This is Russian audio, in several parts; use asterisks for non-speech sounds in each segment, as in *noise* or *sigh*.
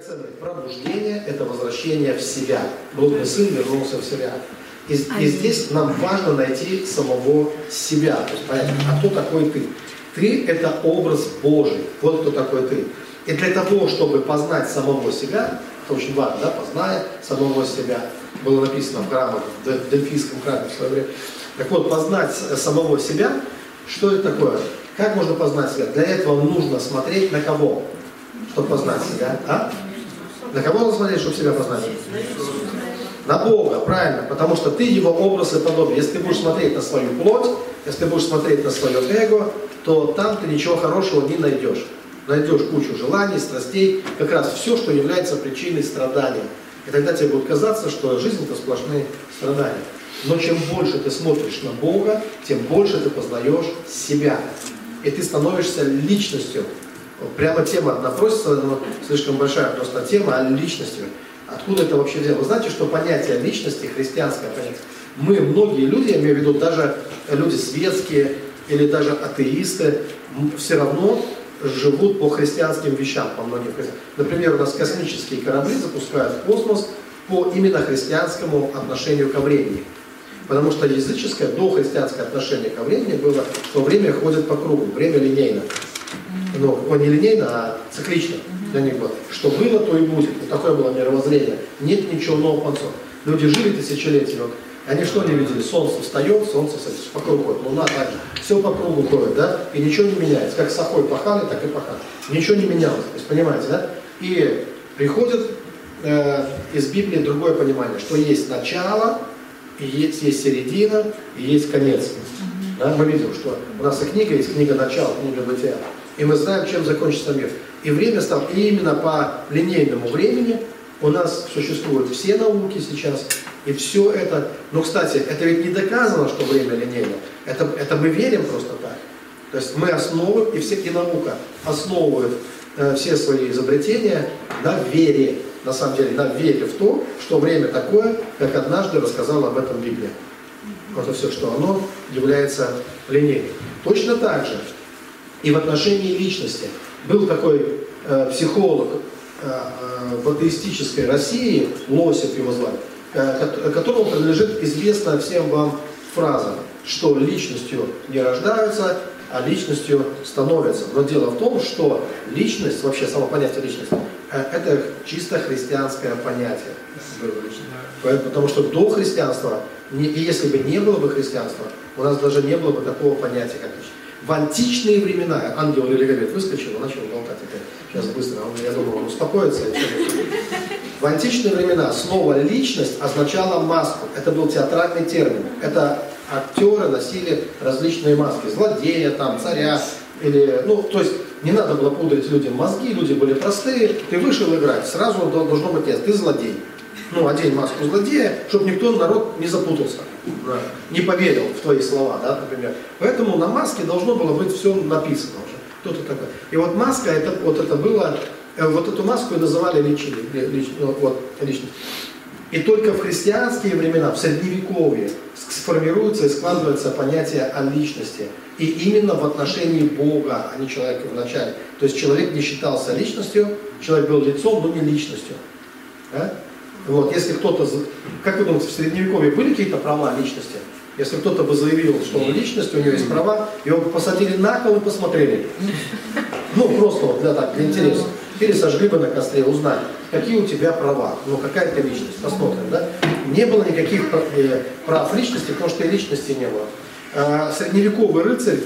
драгоценное. Пробуждение – это возвращение в себя. Блудный сын вернулся в себя. И, и здесь нам важно найти самого себя. То есть понять, а кто такой ты? Ты – это образ Божий. Вот кто такой ты. И для того, чтобы познать самого себя, это очень важно, да, познай самого себя. Было написано в храмах, в Дельфийском храме в свое время. Так вот, познать самого себя, что это такое? Как можно познать себя? Для этого нужно смотреть на кого? Чтобы познать себя. А? На кого нужно смотреть, чтобы себя познать? На Бога, правильно, потому что ты его образ и подобие. Если ты будешь смотреть на свою плоть, если ты будешь смотреть на свое эго, то там ты ничего хорошего не найдешь. Найдешь кучу желаний, страстей, как раз все, что является причиной страдания. И тогда тебе будет казаться, что жизнь это сплошные страдания. Но чем больше ты смотришь на Бога, тем больше ты познаешь себя. И ты становишься личностью. Прямо тема напросится, но слишком большая просто тема о личности. Откуда это вообще взялось? Вы знаете, что понятие личности, христианское понятие, мы, многие люди, я имею в виду даже люди светские или даже атеисты, все равно живут по христианским вещам, по многим. Например, у нас космические корабли запускают в космос по именно христианскому отношению ко времени. Потому что языческое, дохристианское отношение ко времени было, что время ходит по кругу, время линейно. Ну, не линейно, а циклично для них было. Что было, то и будет. Вот такое было мировоззрение. Нет ничего нового конца. Люди жили тысячелетия. Вот. Они что не видели? Солнце встает, солнце садится, по кругу ходит. Луна также. Все по кругу ходит, да? И ничего не меняется. Как сахой пахали, так и пахали. Ничего не менялось. То есть, понимаете, да? И приходит э, из Библии другое понимание, что есть начало, и есть, есть середина, и есть конец. Да? Мы видим, что у нас и книга есть, книга начала, книга бытия. И мы знаем, чем закончится мир. И время стало, и именно по линейному времени у нас существуют все науки сейчас, и все это, ну, кстати, это ведь не доказано, что время линейно. Это, это мы верим просто так. То есть мы основываем, и все, и наука основывает э, все свои изобретения на вере. На самом деле, на вере в то, что время такое, как однажды рассказала об этом Библия. Вот и все, что оно является линейным. Точно так же и в отношении личности. Был такой э, психолог э, э, в атеистической России, Лосев его звали, э, которому принадлежит известная всем вам фраза, что личностью не рождаются, а личностью становятся. Но дело в том, что личность, вообще само понятие личности, э, это чисто христианское понятие. Потому что до христианства, и если бы не было бы христианства, у нас даже не было бы такого понятия, как личность. В античные времена ангел Великолет выскочил начал болтать. Это сейчас быстро, он, я думаю, он успокоится. В античные времена слово «личность» означало маску. Это был театральный термин. Это актеры носили различные маски. Злодея, там, царя. Или, ну, то есть не надо было пудрить людям мозги, люди были простые. Ты вышел играть, сразу должно быть ясно, ты злодей. Ну, одень маску злодея, чтобы никто, народ, не запутался не поверил в твои слова, да, например. Поэтому на маске должно было быть все написано уже. Кто-то такой. И вот маска, это, вот это было, э, вот эту маску и называли личиной, лич, ну, вот, личность. И только в христианские времена, в средневековье, сформируется и складывается понятие о личности. И именно в отношении Бога, а не человека вначале. То есть человек не считался личностью, человек был лицом, но не личностью. Да? Вот, если кто-то, как вы думаете, в Средневековье были какие-то права личности? Если кто-то бы заявил, что он личность, у него есть права, его бы посадили на кол и посмотрели. Ну, просто вот для, так, для интереса. Или сожгли бы на костре, узнать, какие у тебя права, ну, какая ты личность, посмотрим, да? Не было никаких э, прав личности, потому что и личности не было. А средневековый рыцарь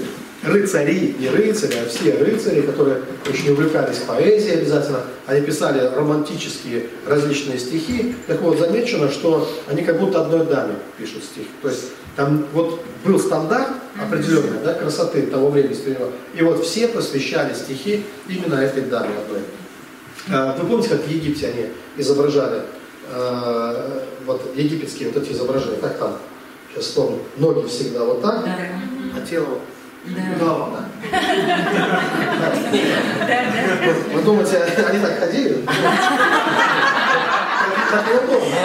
рыцари, не рыцари, а все рыцари, которые очень увлекались поэзией обязательно, они писали романтические различные стихи. Так вот, замечено, что они как будто одной даме пишут стих. То есть там вот был стандарт определенный, да, красоты того времени, и вот все посвящали стихи именно этой даме одной. А, вы помните, как в Египте они изображали а, вот египетские вот эти изображения, как там, сейчас вспомню, ноги всегда вот так, а тело да. Главное. Вы думаете, они так ходили? Так неудобно.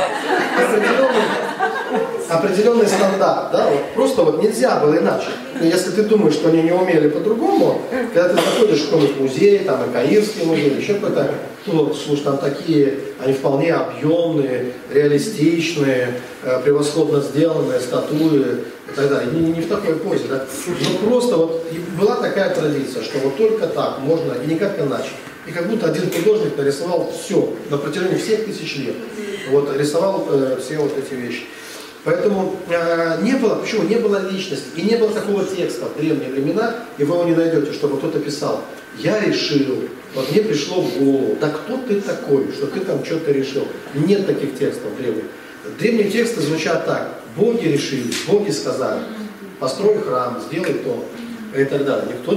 Определенный стандарт, да, вот просто вот нельзя было иначе. Но если ты думаешь, что они не умели по-другому, когда ты заходишь в какой-нибудь музей, там и Каирский музей, еще какой-то, ну, слушай, там такие, они вполне объемные, реалистичные, э, превосходно сделанные статуи и так далее. Не, не в такой позе, да. Но просто вот была такая традиция, что вот только так можно и никак иначе. И как будто один художник нарисовал все на протяжении всех тысяч лет. Вот, рисовал э, все вот эти вещи. Поэтому э, не было, почему? Не было личности. И не было такого текста в древние времена, и вы его не найдете, чтобы кто-то писал. Я решил, вот мне пришло в голову, да кто ты такой, что ты там что-то решил. Нет таких текстов древних. Древние тексты звучат так. Боги решили, боги сказали, построй храм, сделай то и так далее. Никто,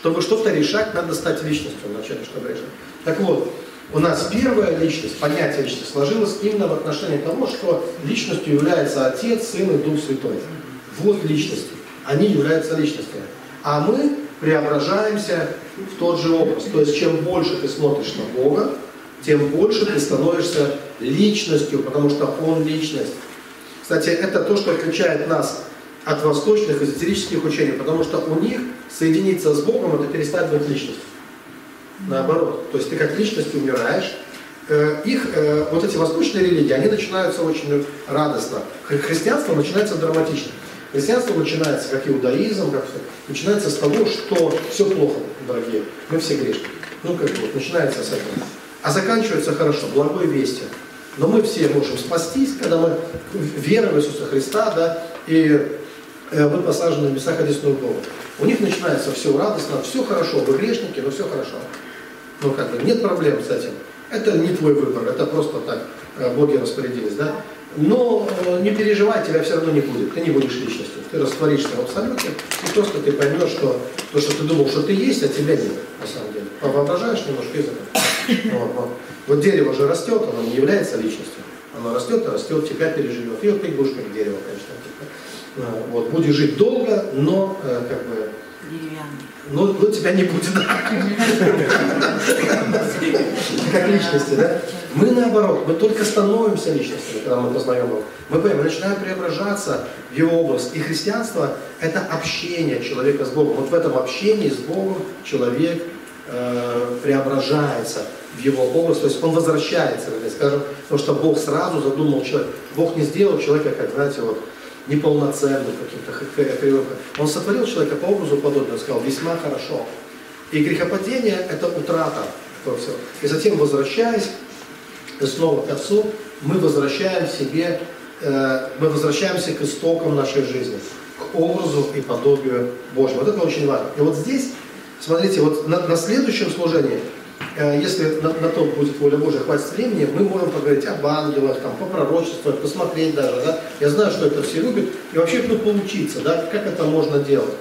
чтобы что-то решать, надо стать личностью вначале, чтобы решать. Так вот, у нас первая личность, понятие личности, сложилось именно в отношении того, что личностью является Отец, Сын и Дух Святой. Вот личности. Они являются личностями. А мы преображаемся в тот же образ. То есть, чем больше ты смотришь на Бога, тем больше ты становишься личностью, потому что Он личность. Кстати, это то, что отличает нас от восточных эзотерических учений, потому что у них соединиться с Богом – это перестать быть личностью. Наоборот. То есть ты как личность умираешь. Э, их, э, вот эти восточные религии, они начинаются очень радостно. Христианство начинается драматично. Христианство начинается, как иудаизм, как все, начинается с того, что все плохо, дорогие, мы все грешны. Ну, как вот, начинается с этого. А заканчивается хорошо, благой вестью. Но мы все можем спастись, когда мы верим в Иисуса Христа, да, и э, мы посажены на местах одесную голову. У них начинается все радостно, все хорошо, вы грешники, но все хорошо. Ну, как бы, нет проблем с этим. Это не твой выбор, это просто так э, боги распорядились, да? Но э, не переживай, тебя все равно не будет, ты не будешь личностью, ты растворишься в абсолюте, и просто ты поймешь, что то, что ты думал, что ты есть, а тебя нет, на самом деле. Воображаешь немножко из этого. Вот, вот. вот дерево же растет, оно не является личностью. Оно растет и растет, тебя переживет. И вот ты будешь как дерево, конечно. Типа. Вот, будешь жить долго, но э, как бы ну, ну тебя не будет. Как личности, да? Мы наоборот, мы только становимся личностями, когда мы познаем Его. Мы, мы начинаем преображаться в Его образ. И христианство – это общение человека с Богом. Вот в этом общении с Богом человек э, преображается в его образ, то есть он возвращается, скажем, потому что Бог сразу задумал человека. Бог не сделал человека, как, знаете, вот, неполноценным каким-то кривым. Он сотворил человека по образу подобного, сказал, весьма хорошо. И грехопадение – это утрата этого. И затем, возвращаясь снова к Отцу, мы возвращаем себе, э, мы возвращаемся к истокам нашей жизни, к образу и подобию Божьему. Вот это очень важно. И вот здесь, смотрите, вот на, на следующем служении если на, на то будет воля Божия, хватит времени, мы можем поговорить об ангелах, там, по пророчеству, посмотреть даже, да. Я знаю, что это все любят, и вообще ну, поучиться, да, как это можно делать.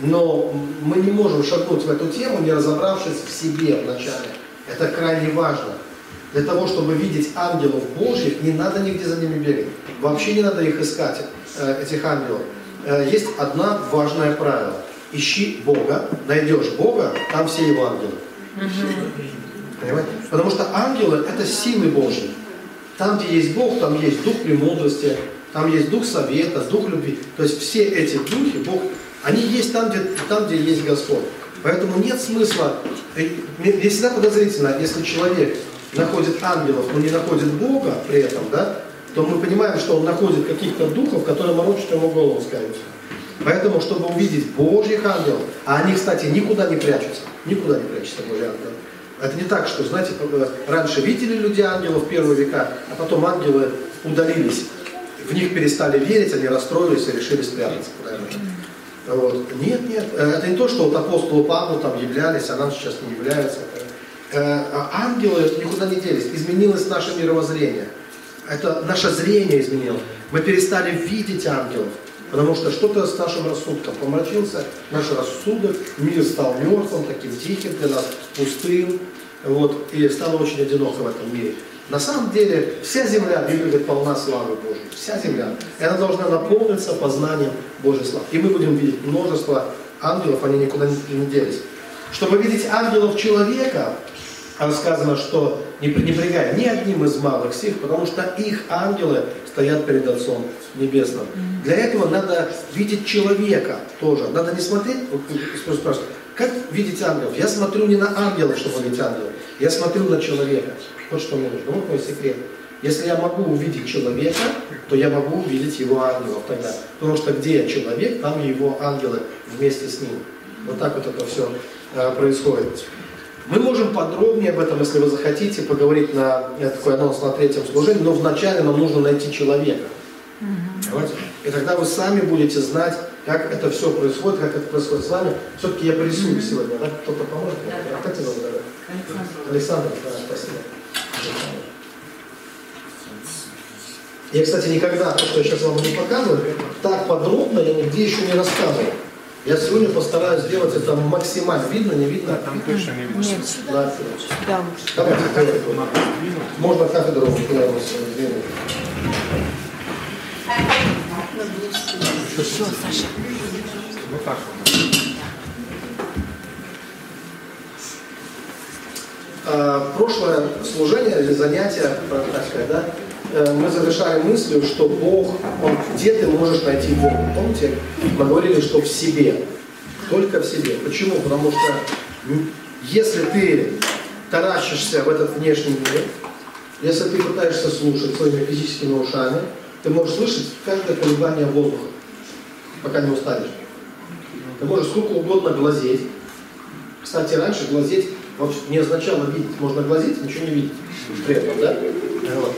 Но мы не можем шагнуть в эту тему, не разобравшись в себе вначале. Это крайне важно. Для того, чтобы видеть ангелов Божьих, не надо нигде за ними бегать. Вообще не надо их искать, э, этих ангелов. Э, есть одно важное правило. Ищи Бога, найдешь Бога, там все его ангелы. Понимаете? Потому что ангелы – это силы Божьи. Там, где есть Бог, там есть дух премудрости, там есть дух совета, дух любви. То есть все эти духи, Бог, они есть там, где, там, где есть Господь. Поэтому нет смысла, э, мне всегда подозрительно, если человек находит ангелов, но не находит Бога при этом, да, то мы понимаем, что он находит каких-то духов, которые морочат ему голову, всего. Поэтому, чтобы увидеть Божьих ангелов, а они, кстати, никуда не прячутся, никуда не прячутся Божьи ангелы. Это не так, что, знаете, раньше видели люди ангелов в первые века, а потом ангелы удалились, в них перестали верить, они расстроились и решили спрятаться куда-нибудь. Вот. Нет, нет, э, это не то, что вот апостолы Павлу там являлись, а нам сейчас не являются. Э, а ангелы никуда не делись, изменилось наше мировоззрение. Это наше зрение изменилось. Мы перестали видеть ангелов. Потому что что-то с нашим рассудком помрачился, наш рассудок, мир стал мертвым, таким тихим для нас, пустым, вот, и стало очень одиноко в этом мире. На самом деле, вся земля, Библия говорит, полна славы Божьей. Вся земля. И она должна наполниться познанием Божьей славы. И мы будем видеть множество ангелов, они никуда не делись. Чтобы видеть ангелов человека, сказано, что не пренебрегай ни одним из малых сих, потому что их ангелы стоят перед Отцом Небесным. Для этого надо видеть человека тоже. Надо не смотреть, вот спрашивают, как видеть ангелов? Я смотрю не на ангелов, чтобы видеть ангелов, я смотрю на человека. Вот что мне нужно. Вот мой секрет. Если я могу увидеть человека, то я могу увидеть его ангелов тогда. Потому что где человек, там и его ангелы вместе с ним. Вот так вот это все э, происходит. Мы можем подробнее об этом, если вы захотите, поговорить на такой анонс на третьем служении, но вначале нам нужно найти человека. Давайте. И тогда вы сами будете знать, как это все происходит, как это происходит с вами. Все-таки я порисую сегодня, да? Кто-то поможет? Да. Тебя зовут? Александр. Александр, да, спасибо. Я, кстати, никогда то, что я сейчас вам буду показывать, так подробно я нигде еще не рассказывал. Я сегодня постараюсь сделать это максимально. Видно, не видно? Там точно не видно. Нет, Да. да. Давайте, давайте. Можно кафедру сдвинуть. Все, Саша. Вот так вот. А, прошлое служение или занятие, так сказать, да, мы завершали мыслью, что Бог, он, где ты можешь найти Бога? Помните, мы говорили, что в себе, только в себе. Почему? Потому что если ты таращишься в этот внешний мир, если ты пытаешься слушать своими физическими ушами, ты можешь слышать каждое колебание воздуха, пока не устанешь. Ты можешь сколько угодно глазеть. Кстати, раньше глазеть вообще не означало видеть. Можно глазеть, ничего не видеть при этом, да? Вот.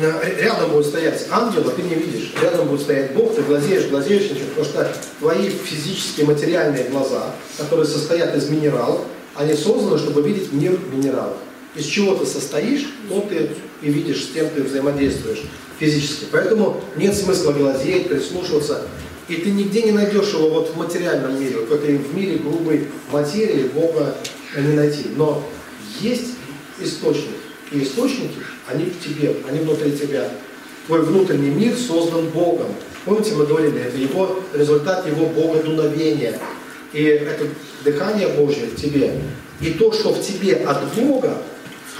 Э, Рядом будет стоять ангел, а ты не видишь. Рядом будет стоять Бог, ты глазеешь, глазеешь, ничего. Потому что твои физические материальные глаза, которые состоят из минералов, они созданы, чтобы видеть мир минералов. Из чего ты состоишь, то ты и видишь, с кем ты взаимодействуешь физически. Поэтому нет смысла глазеть, прислушиваться. И ты нигде не найдешь его вот в материальном мире, в этой в мире грубой материи Бога не найти. Но есть источник. И источники, они в тебе, они внутри тебя. Твой внутренний мир создан Богом. Помните, мы говорили, это его результат его богодуновения. И это дыхание Божье в тебе. И то, что в тебе от Бога,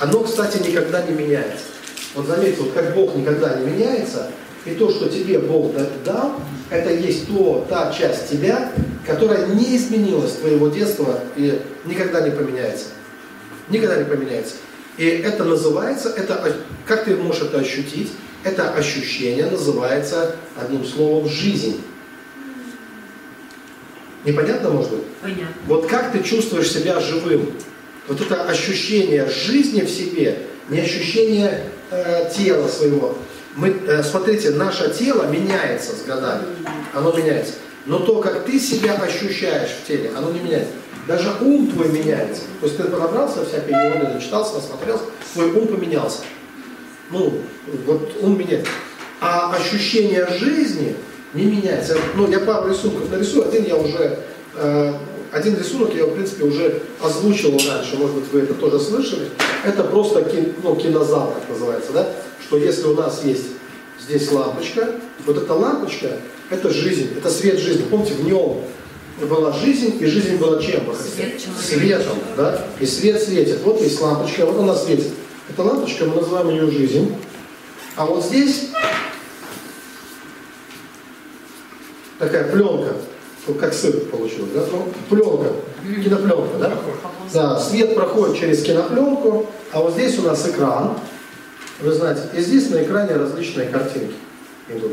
оно, кстати, никогда не меняется. Вот заметьте, вот как Бог никогда не меняется, и то, что тебе Бог дал, это есть то, та часть тебя, которая не изменилась с твоего детства и никогда не поменяется. Никогда не поменяется. И это называется, это, как ты можешь это ощутить? Это ощущение называется одним словом жизнь. Непонятно, может быть? Понятно. Вот как ты чувствуешь себя живым? Вот это ощущение жизни в себе, не ощущение э, тела своего. Мы, э, смотрите, наше тело меняется с годами. Оно меняется. Но то, как ты себя ощущаешь в теле, оно не меняется. Даже ум твой меняется. То есть ты понабрался всякой ерунды, зачитался, насмотрелся, твой ум поменялся. Ну, вот ум меняется. А ощущение жизни не меняется. Ну, я пару рисунков нарисую, один я уже, э, один рисунок я, в принципе, уже озвучил раньше, может быть, вы это тоже слышали. Это просто кин, ну, кинозал, так называется, да? Что если у нас есть здесь лампочка, вот эта лампочка, это жизнь, это свет жизни. Помните, в нем была жизнь, и жизнь была чем? Свет. Светом, да? И свет светит. Вот есть лампочка, вот она светит. Эта лампочка, мы называем ее жизнь. А вот здесь такая пленка, ну, как сыр получилось, да? Ну, пленка, кинопленка, да? Да, свет проходит через кинопленку, а вот здесь у нас экран, вы знаете, и здесь на экране различные картинки идут.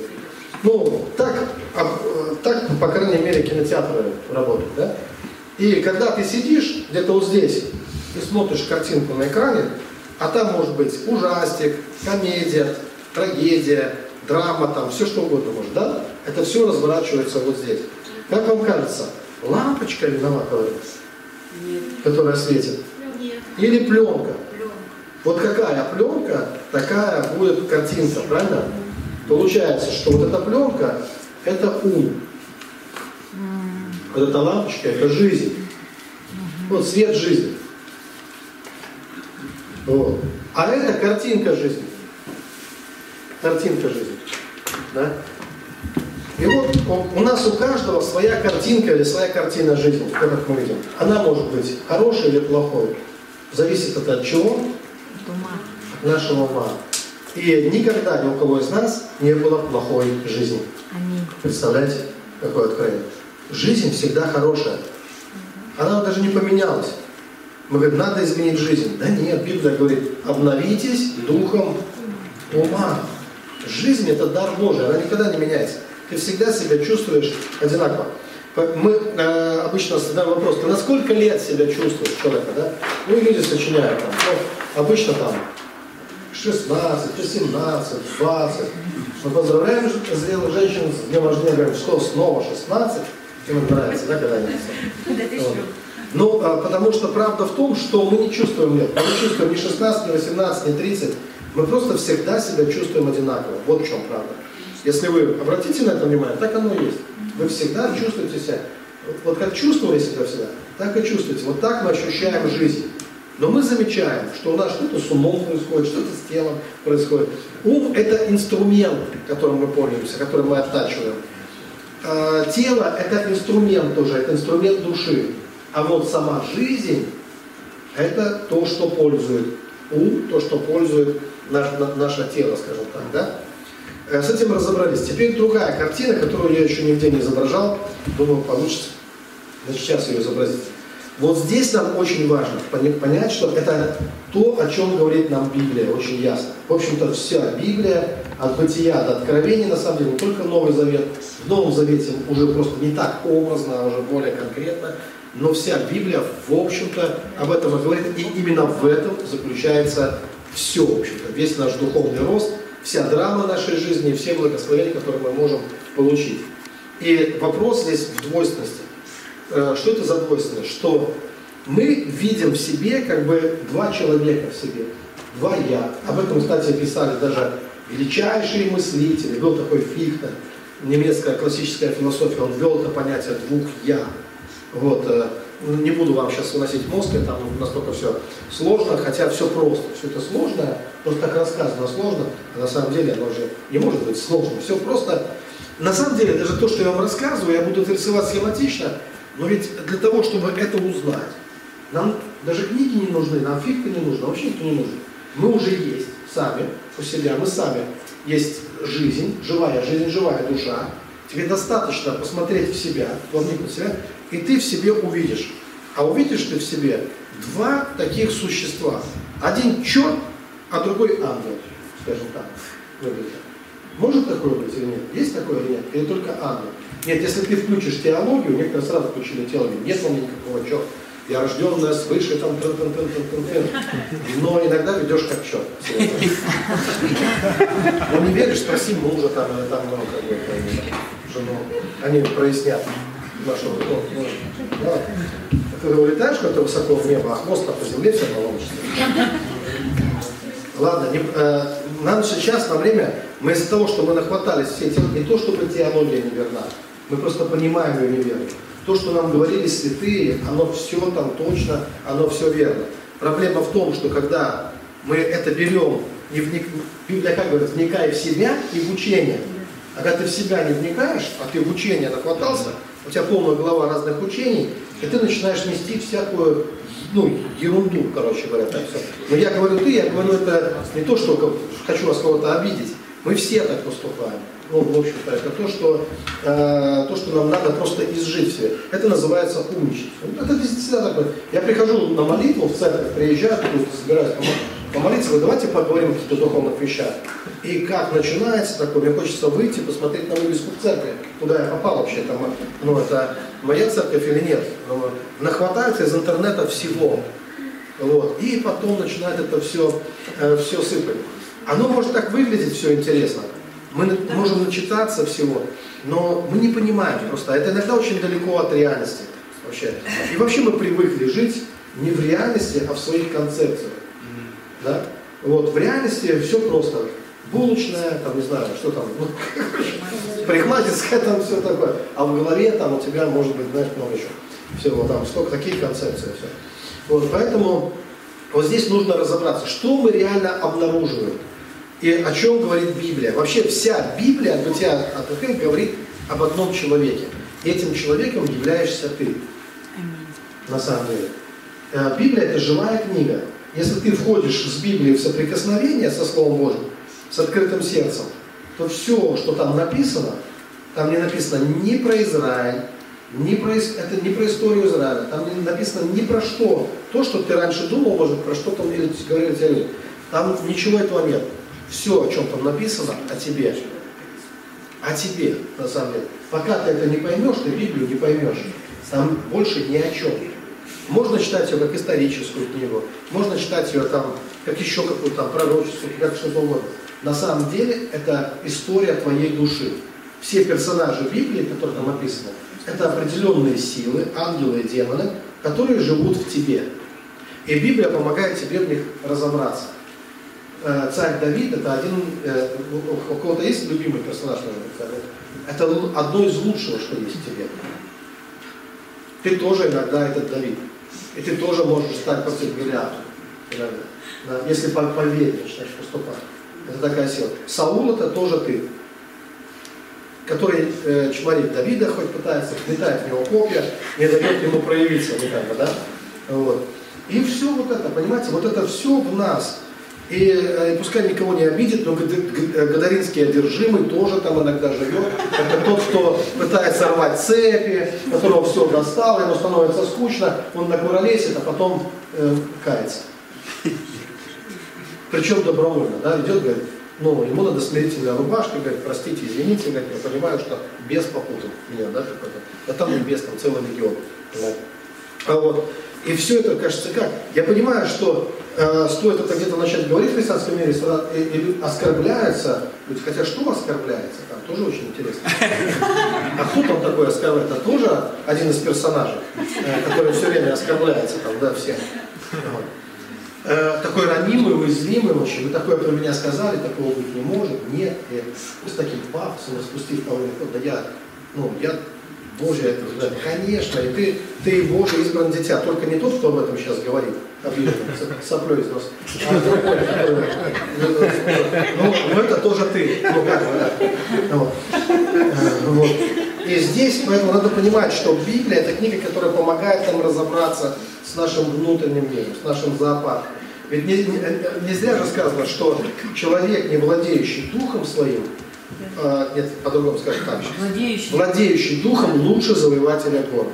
Ну, так, э, так, по крайней мере, кинотеатры работают, да? И когда ты сидишь где-то вот здесь и смотришь картинку на экране, а там может быть ужастик, комедия, трагедия, драма, там, все что угодно может, да? Это все разворачивается вот здесь. Как вам кажется, лампочка виновата в этом, Нет. которая светит? Нет. Или пленка? Вот какая пленка, такая будет картинка, правильно? Получается, что вот эта пленка – это ум. Вот эта лампочка – это жизнь. Вот свет жизни. Вот. А это картинка жизни. Картинка жизни. Да? И вот у нас у каждого своя картинка или своя картина жизни, как мы видим. Она может быть хорошей или плохой. Зависит это от чего? Туман. нашего ума. И никогда ни у кого из нас не было плохой жизни. Аминь. Представляете, какое откровение? Жизнь всегда хорошая. Она даже не поменялась. Мы говорим, надо изменить жизнь. Да нет, Библия говорит, обновитесь духом ума. Жизнь это дар Божий, она никогда не меняется. Ты всегда себя чувствуешь одинаково. Мы э, обычно задаем вопрос, ты на сколько лет себя чувствуешь человека, да? Ну, и люди сочиняют там, ну, обычно там 16, 18, 20. Мы поздравляем зрелых женщин с днем рождения, говорим, что снова 16, им нравится, да, когда они *laughs* вот. Ну, а, потому что правда в том, что мы не чувствуем лет. Мы не чувствуем ни 16, ни 18, ни 30. Мы просто всегда себя чувствуем одинаково. Вот в чем правда. Если вы обратите на это внимание, так оно и есть. Вы всегда чувствуете себя. Вот как чувствовали себя всегда, так и чувствуете. Вот так мы ощущаем жизнь. Но мы замечаем, что у нас что-то с умом происходит, что-то с телом происходит. Ум – это инструмент, которым мы пользуемся, которым мы оттачиваем. А, тело – это инструмент тоже, это инструмент души. А вот сама жизнь – это то, что пользует ум, то, что пользует наш, наше тело, скажем так. Да? Э, с этим разобрались. Теперь другая картина, которую я еще нигде не изображал. Думаю, получится. Значит, сейчас ее изобразить. Вот здесь нам очень важно понять, что это то, о чем говорит нам Библия, очень ясно. В общем-то, вся Библия, от бытия до откровения, на самом деле, только Новый Завет. В Новом Завете уже просто не так образно, а уже более конкретно. Но вся Библия, в общем-то, об этом и говорит. И именно в этом заключается все, в общем-то, весь наш духовный рост, вся драма нашей жизни, все благословения, которые мы можем получить. И вопрос здесь в двойственности. Э, что это за двойственность? Что мы видим в себе как бы два человека в себе, два «я». Об этом, кстати, писали даже величайшие мыслители. Был такой Фихта, немецкая классическая философия, он ввел это понятие двух «я». Вот, э, не буду вам сейчас выносить мозг, там настолько все сложно, хотя все просто. Все это сложное, просто так рассказано сложно, а на самом деле оно же не может быть сложным. Все просто. На самом деле, даже то, что я вам рассказываю, я буду это рисовать схематично, но ведь для того, чтобы это узнать, нам даже книги не нужны, нам фигка не нужна, вообще никто не нужен. Мы уже есть сами у себя, мы сами есть жизнь, живая жизнь, живая душа. Тебе достаточно посмотреть в себя, вникнуть в себя, и ты в себе увидишь. А увидишь ты в себе два таких существа. Один черт, а другой ангел, скажем так, выглядит. Может такое быть или нет? Есть такое или нет? Или только ангел? Нет, если ты включишь теологию, некоторые сразу включили теологию, нет у меня никакого черта. Я рожденная свыше, там, тын -тын -тын -тын -тын но иногда ведешь как черт. Ну не веришь, спроси мужа там, или там, ну, как бы, жену. Они прояснят нашу, ну, да. Ты улетаешь как-то высоко в небо, а хвост по земле все равно Ладно, не, э, нам сейчас на время, мы из-за того, что мы нахватались все эти, не то чтобы теология неверна, мы просто понимаем ее неверно. То, что нам говорили святые, оно все там точно, оно все верно. Проблема в том, что когда мы это берем, не вник... Библия как говорит, вникай в себя и в учение. А когда ты в себя не вникаешь, а ты в учение нахватался, у тебя полная голова разных учений, и ты начинаешь нести всякую, ну, ерунду, короче говоря, так все. Но я говорю ты, я говорю это не то, что хочу вас кого-то обидеть. Мы все так поступаем. Ну, в общем-то, это то, что, э, то, что нам надо просто изжить себе. Это называется умничать. Это всегда такое. Я прихожу на молитву в церковь, приезжаю, тут собираюсь помолиться, говорю, давайте поговорим о каких-то духовных вещах. И как начинается такое, мне хочется выйти, посмотреть на вывеску в церкви, куда я попал вообще, там, ну, это моя церковь или нет. Ну, нахватается из интернета всего. Вот. И потом начинает это все, э, все сыпать. Оно может так выглядеть все интересно. Мы можем начитаться всего, но мы не понимаем просто. Это иногда очень далеко от реальности вообще. И вообще мы привыкли жить не в реальности, а в своих концепциях. Да? Вот, в реальности все просто. Булочная, там, не знаю, что там, ну, *laughs* парикмахерская, там все такое. А в голове там у тебя может быть, знаешь, много еще. Всего там, столько, такие концепции. Все. Вот, поэтому вот здесь нужно разобраться, что мы реально обнаруживаем. И о чем говорит Библия. Вообще вся Библия от бытия от открытия говорит об одном человеке. Этим человеком являешься ты. На самом деле. Э, Библия это живая книга. Если ты входишь с Библией в соприкосновение со Словом Божьим, с открытым сердцем, то все, что там написано, там не написано ни про Израиль, ни про, это не про историю Израиля, там не написано ни про что. То, что ты раньше думал, может, про что там или говорили тебе люди. Там ничего этого нет. Все, о чем там написано, о тебе. О тебе, на самом деле. Пока ты это не поймешь, ты Библию не поймешь. Там больше ни о чем. Можно читать ее как историческую книгу, можно читать ее там, как еще какую-то там пророческую, как что угодно. На самом деле это история твоей души. Все персонажи Библии, которые там описаны, это определенные силы, ангелы и демоны, которые живут в тебе. И Библия помогает тебе в них разобраться. Э, царь Давид это один, э, у кого-то есть любимый персонаж, это одно из лучшего, что есть в тебе. Ты тоже иногда этот Давид. И ты тоже можешь стать против Голиафа. Если по, по вере начинаешь поступать. Это такая сила. Саул это тоже ты который э, чморит Давида, хоть пытается вметать в него копья, не дает ему проявиться никак, да? Вот. И все вот это, понимаете, вот это все в нас. И, э, пускай никого не обидит, но Гадаринский одержимый тоже там иногда живет. Это тот, кто пытается рвать цепи, которого все достало, ему становится скучно, он накуролесит, а потом э, кается. Причем добровольно, да, идет, говорит, ну, ему надо смирительная рубашка, говорит, простите, извините, говорит, я понимаю, что без попутал меня, да, какой-то. А там не без, там целый легион. А вот, и все это, кажется, как? Я понимаю, что э, стоит это где-то начать говорить в христианском мире, и, и оскорбляются люди. Хотя что оскорбляется, там тоже очень интересно. А кто там такой оскорбляет? Это тоже один из персонажей, э, который все время оскорбляется, там, да, все. Вот. Э, такой ранимый, уязвимый очень. Вы такое про меня сказали, такого быть не может. Нет, нет. С таким пафосом, распустив по да я, ну, я Божий это да, конечно, и ты, ты Божий избран дитя, только не тот, кто об этом сейчас говорит, обиженным, соплей из носа, а другой, который, ну, ну, это тоже ты, ну как бы, да. Вот. Э, вот. И здесь, поэтому надо понимать, что Библия это книга, которая помогает нам разобраться с нашим внутренним миром, с нашим зоопарком. Ведь не, не, не зря же сказано, что человек, не владеющий духом своим, э, нет, по-другому скажем так, владеющий. владеющий духом лучше завоевателя города.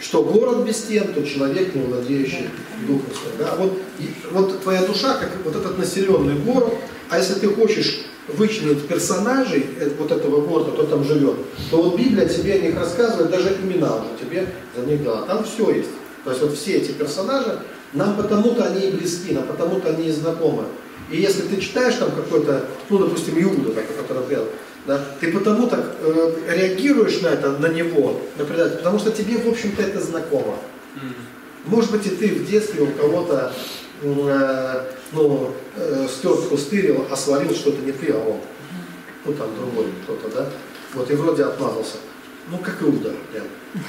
Что город без стен, то человек, не владеющий духом своим. Да? Вот, и, вот твоя душа, как вот этот населенный город, а если ты хочешь вычленить персонажей э, вот этого города, кто там живет, то вот Библия тебе о них рассказывает, даже имена уже тебе за них дала. Там все есть. То есть вот все эти персонажи, нам потому-то они и близки, нам потому-то они и знакомы. И если ты читаешь там какой-то, ну, допустим, Иуда, который предал, да, ты потому так э, реагируешь на это, на него, на предателя, потому что тебе, в общем-то, это знакомо. Может быть, и ты в детстве у кого-то э, ну, э, стертку стырил, а свалил что-то не ты, а он. Ну, там другой кто-то, да? Вот, и вроде отмазался. Ну, как Иуда, прям *laughs*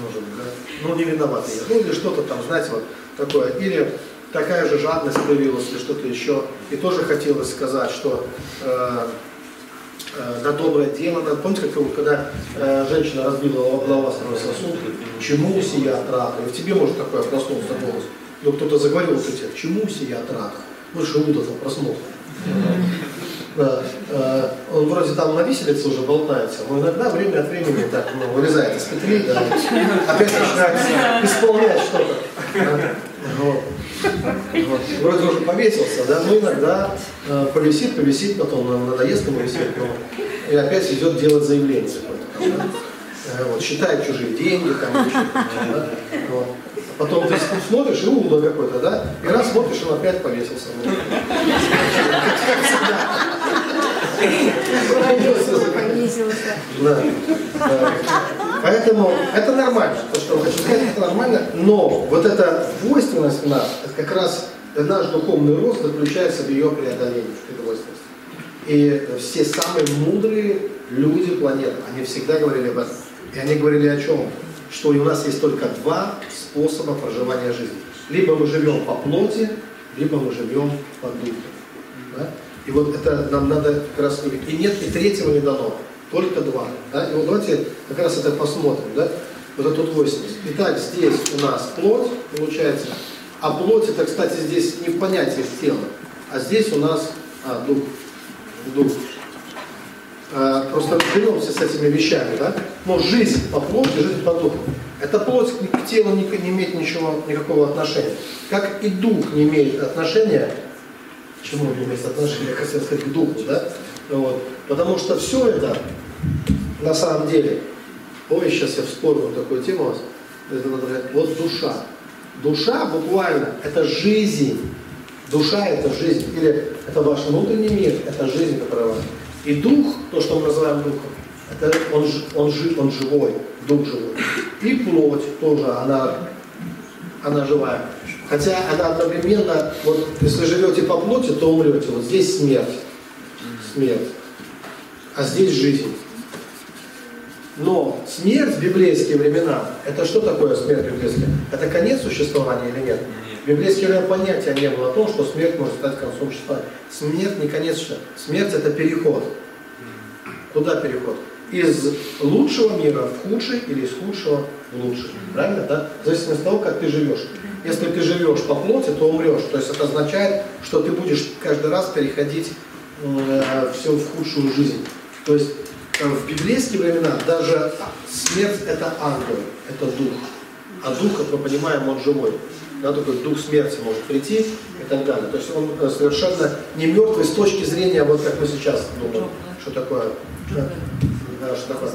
может да? Ну, не виноваты я. Ну, или что-то там, знаете, вот такое. Или такая же жадность появилась, или что-то еще. И тоже хотелось сказать, что э, э, на доброе дело, надо, помните, как когда э, женщина разбила лавастровый сосуд, чему сия трата? И в тебе может такое проснулся голос. Ну, кто-то заговорил вот эти, чему сия трата? Ну, Шиуда там проснулся. Да, э, он вроде там на виселице уже болтается, но иногда время от времени так ну, вылезает из петли, да, опять начинает исполнять что-то. Вот. Вот. Вроде уже повесился, да, но иногда э, повисит, повисит, потом надоест ему висеть, но и опять идет делать заявление какое-то. Э, вот, считает чужие деньги, там, еще, да? вот. Потом ты смотришь, и уло какой-то, да? И раз смотришь, он опять повесился. *laughs* Да. Поэтому это нормально. То, что хочу сказать, это нормально. Но вот эта двойственность нас, это как раз наш духовный рост заключается в ее преодолении, в этой двойственности. И все самые мудрые люди планеты, они всегда говорили об этом. И они говорили о чем? Что у нас есть только два способа проживания жизни. Либо мы живем по плоти, либо мы живем по духу. Да? И вот это нам надо как раз И нет, и третьего не дано. Только два. Да? И вот давайте как раз это посмотрим. Да? Вот эту двойственность. Итак, здесь у нас плоть, получается, А плоть это, кстати, здесь не в понятии тела, а здесь у нас а, дух. дух. А, просто разберемся с этими вещами, да? Но жизнь по плоти, жизнь по духу. Эта плоть к телу не, не имеет ничего, никакого отношения. Как и дух не имеет отношения, к чему не имеет отношения, *laughs* хотел сказать, к духу, да? Вот. Потому что все это на самом деле, ой, сейчас я вспомнил такую тему это надо сказать, вот душа. Душа буквально это жизнь. Душа это жизнь. Или это ваш внутренний мир, это жизнь, которая вас. И дух, то, что мы называем духом, это он, он, он живой, дух живой. И плоть тоже, она, она живая. Хотя она одновременно, вот если живете по плоти, то умрете. Вот здесь смерть. Смерть. А здесь жизнь. Но смерть в библейские времена, это что такое смерть в библейские? Это конец существования или нет? В библейские времена понятия не было о том, что смерть может стать концом существования. Смерть не конец. Смерть это переход. Куда переход? Из лучшего мира в худший или из худшего в лучший. Правильно, да? В зависимости от того, как ты живешь. Если ты живешь по плоти, то умрешь. То есть это означает, что ты будешь каждый раз переходить э, все в худшую жизнь. То есть в библейские времена даже смерть это ангел, это дух. А дух, как мы понимаем, он живой. Да, такой дух смерти может прийти и так далее. То есть он э, совершенно не мертвый с точки зрения, вот как мы сейчас думаем, что такое. Да, что такое.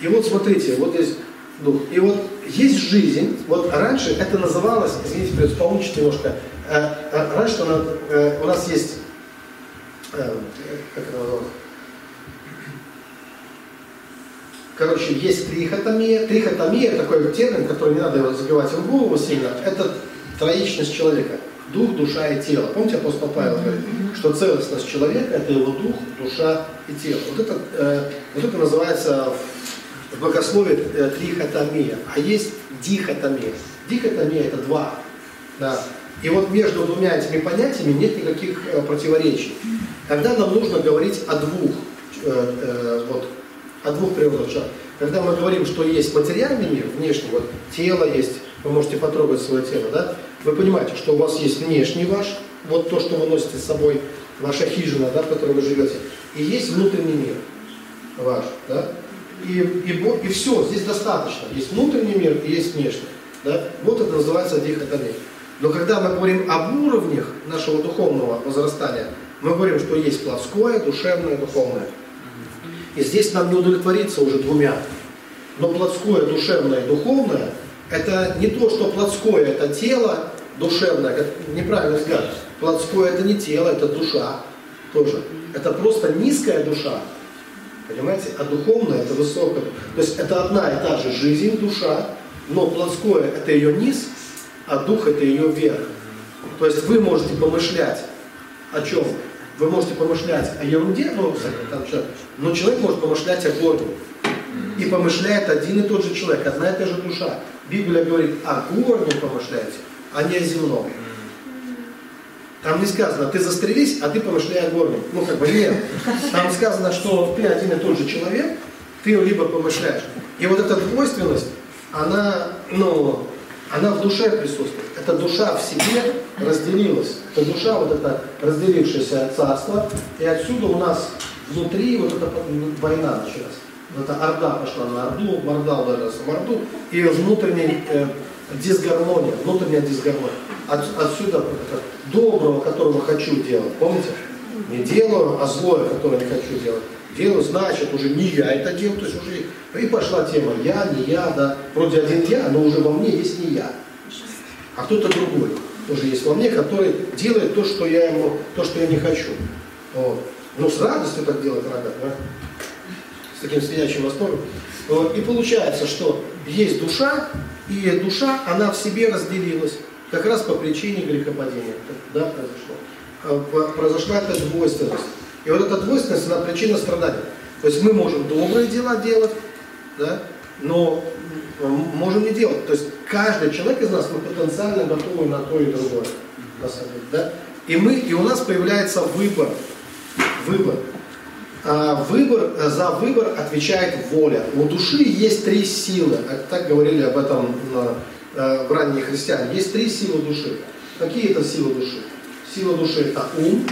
И вот смотрите, вот здесь дух. И вот есть жизнь, вот раньше это называлось, извините, получите немножко, э, раньше у нас есть, как это называлось, Короче, есть трихотомия. Трихотомия, такой термин, который не надо его забивать в голову сильно, это троичность человека. Дух, душа и тело. Помните, апостол Павел говорит, что целостность человека – это его дух, душа и тело. Вот это, э, вот это называется в богословии э, трихотомия. А есть дихотомия. Дихотомия – это два. Да. И вот между двумя этими понятиями нет никаких э, противоречий. Когда нам нужно говорить о двух э, э, вот, о двух природах человека. Когда мы говорим, что есть материальный мир, внешний, вот тело есть, вы можете потрогать свое тело, да, вы понимаете, что у вас есть внешний ваш, вот то, что вы носите с собой, ваша хижина, да, в которой вы живете, и есть внутренний мир ваш, да, и, и, и все, здесь достаточно. Есть внутренний мир и есть внешний. Да? Вот это называется дихотомия. Но когда мы говорим об уровнях нашего духовного возрастания, мы говорим, что есть плотское, душевное, духовное. И здесь нам не удовлетвориться уже двумя. Но плотское, душевное духовное, это не то, что плотское, это тело, душевное, это неправильный взгляд. Плотское это не тело, это душа тоже. Это просто низкая душа, понимаете, а духовное это высокое. То есть это одна и та же жизнь, душа, но плотское это ее низ, а дух это ее верх. То есть вы можете помышлять о чем? Вы можете помышлять о ерунде, ну, там, что, но человек может помышлять о Боге. И помышляет один и тот же человек, одна и та же душа. Библия говорит, о горнем помышляйте, а не о земном. Там не сказано, ты застрелись, а ты помышляй о горнем. Ну, как бы нет. Там сказано, что ты один и тот же человек, ты либо помышляешь. И вот эта двойственность, она, ну, она в душе присутствует. Эта душа в себе разделилась. Это душа, вот это разделившееся царство. И отсюда у нас внутри вот эта война началась. Вот эта орда пошла на орду, морда ударился в орду. И внутренняя э, дисгармония, внутренняя дисгармония. От, отсюда это, доброго, которого хочу делать. Помните? Не делаю, а злое, которое не хочу делать делаю, значит, уже не я это делаю, то есть уже и пошла тема я, не я, да, вроде один я, но уже во мне есть не я, а кто-то другой тоже есть во мне, который делает то, что я ему, то, что я не хочу. Вот. Но с радостью так делать иногда, да? с таким стоячим восторгом. Вот. И получается, что есть душа, и душа, она в себе разделилась, как раз по причине грехопадения. Да, произошло. А, произошла эта двойственность. И вот эта двойственность, она причина страдания. То есть мы можем добрые дела делать, да, но можем не делать. То есть каждый человек из нас, мы потенциально готовы на то и другое. На самом деле, да? И, мы, и у нас появляется выбор. Выбор. А, выбор. За выбор отвечает воля. У души есть три силы. Так говорили об этом э, в ранние христиане, есть три силы души. Какие это силы души? Сила души это ум,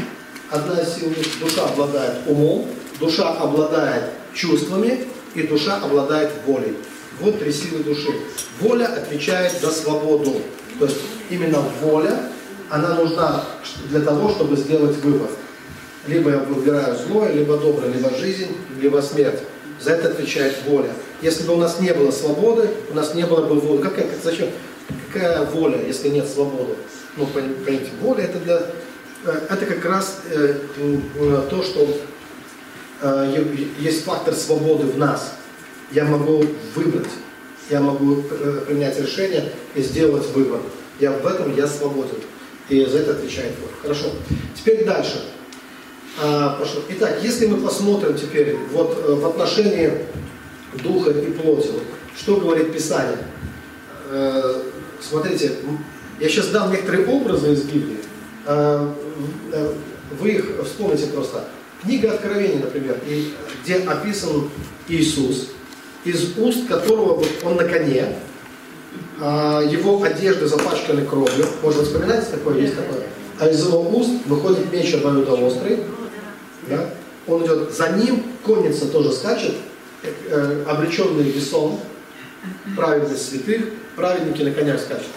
одна из сил души. Душа обладает умом, душа обладает чувствами и душа обладает волей. Вот три силы души. Воля отвечает за свободу. То есть именно воля, она нужна для того, чтобы сделать выбор. Либо я выбираю злое, либо доброе, либо жизнь, либо смерть. За это отвечает воля. Если бы у нас не было свободы, у нас не было бы воли. Какая, зачем? Какая воля, если нет свободы? Ну, понимаете, воля это для... Э, это как раз э, то, что э, есть фактор свободы в нас. Я могу выбрать, я могу принять решение и сделать выбор. Я в этом я свободен. И за это отвечает воля. Хорошо. Теперь дальше. А, прошу. Итак, если мы посмотрим теперь вот э, в отношении духа и плоти, что говорит Писание? Э, смотрите, я сейчас дам некоторые образы из Библии. Э, вы их вспомните просто. Книга Откровения, например, где описан Иисус, из уст которого вот он на коне, а, его одежды запачканы кровью. Можно вспоминать такое? Есть такое? А из его уст выходит меч обоюдоострый, да? Он идет, за ним конница тоже скачет, э, обреченный весом, праведность святых, праведники на конях скачут.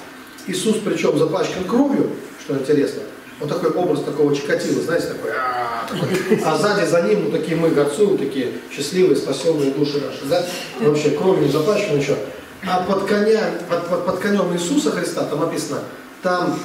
Иисус причем запачкан кровью, что интересно, вот такой образ такого Чикатила, знаете, такой, а, такой. а сзади за ним, ну, такие мы горцуем, такие счастливые, спасенные души наши, да, вообще кровью не запачканы еще. А под, коня, под, под, под конем Иисуса Христа, там написано, там,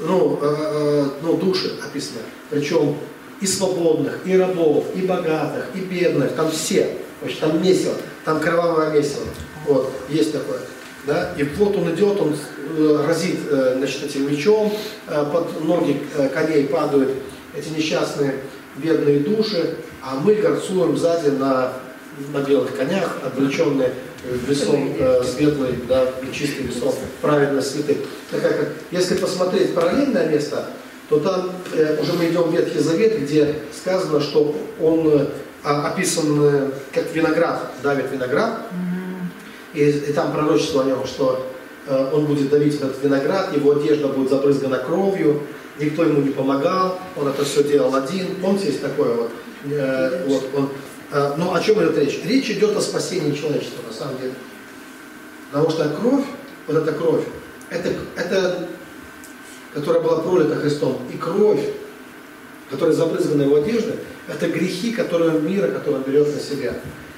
ну, э, э, ну, души описаны, причем и свободных, и рабов, и богатых, и бедных, там все. Значит, там месиво, там кровавое месиво. Вот, есть такое. Да? И вот он идет, он э, разит э, значит, этим мечом, э, под ноги коней падают эти несчастные бедные души, а мы горцуем сзади на, на белых конях, облеченные весом э, светлый, да, чистый весом праведность святых. Так как, если посмотреть параллельное место, то там э, уже мы идем в Ветхий Завет, где сказано, что он э, описан э, как виноград, давит виноград, и, и там пророчество о нем, что э, он будет давить этот виноград, его одежда будет забрызгана кровью, никто ему не помогал, он это все делал один. Помните, есть такое вот, э, вот он, э, ну о чем идет речь? Речь идет о спасении человечества на самом деле. Потому что кровь, вот эта кровь, это, это которая была пролита Христом, и кровь, которая забрызгана его одежды, это грехи, которые мира, который он берет на себя.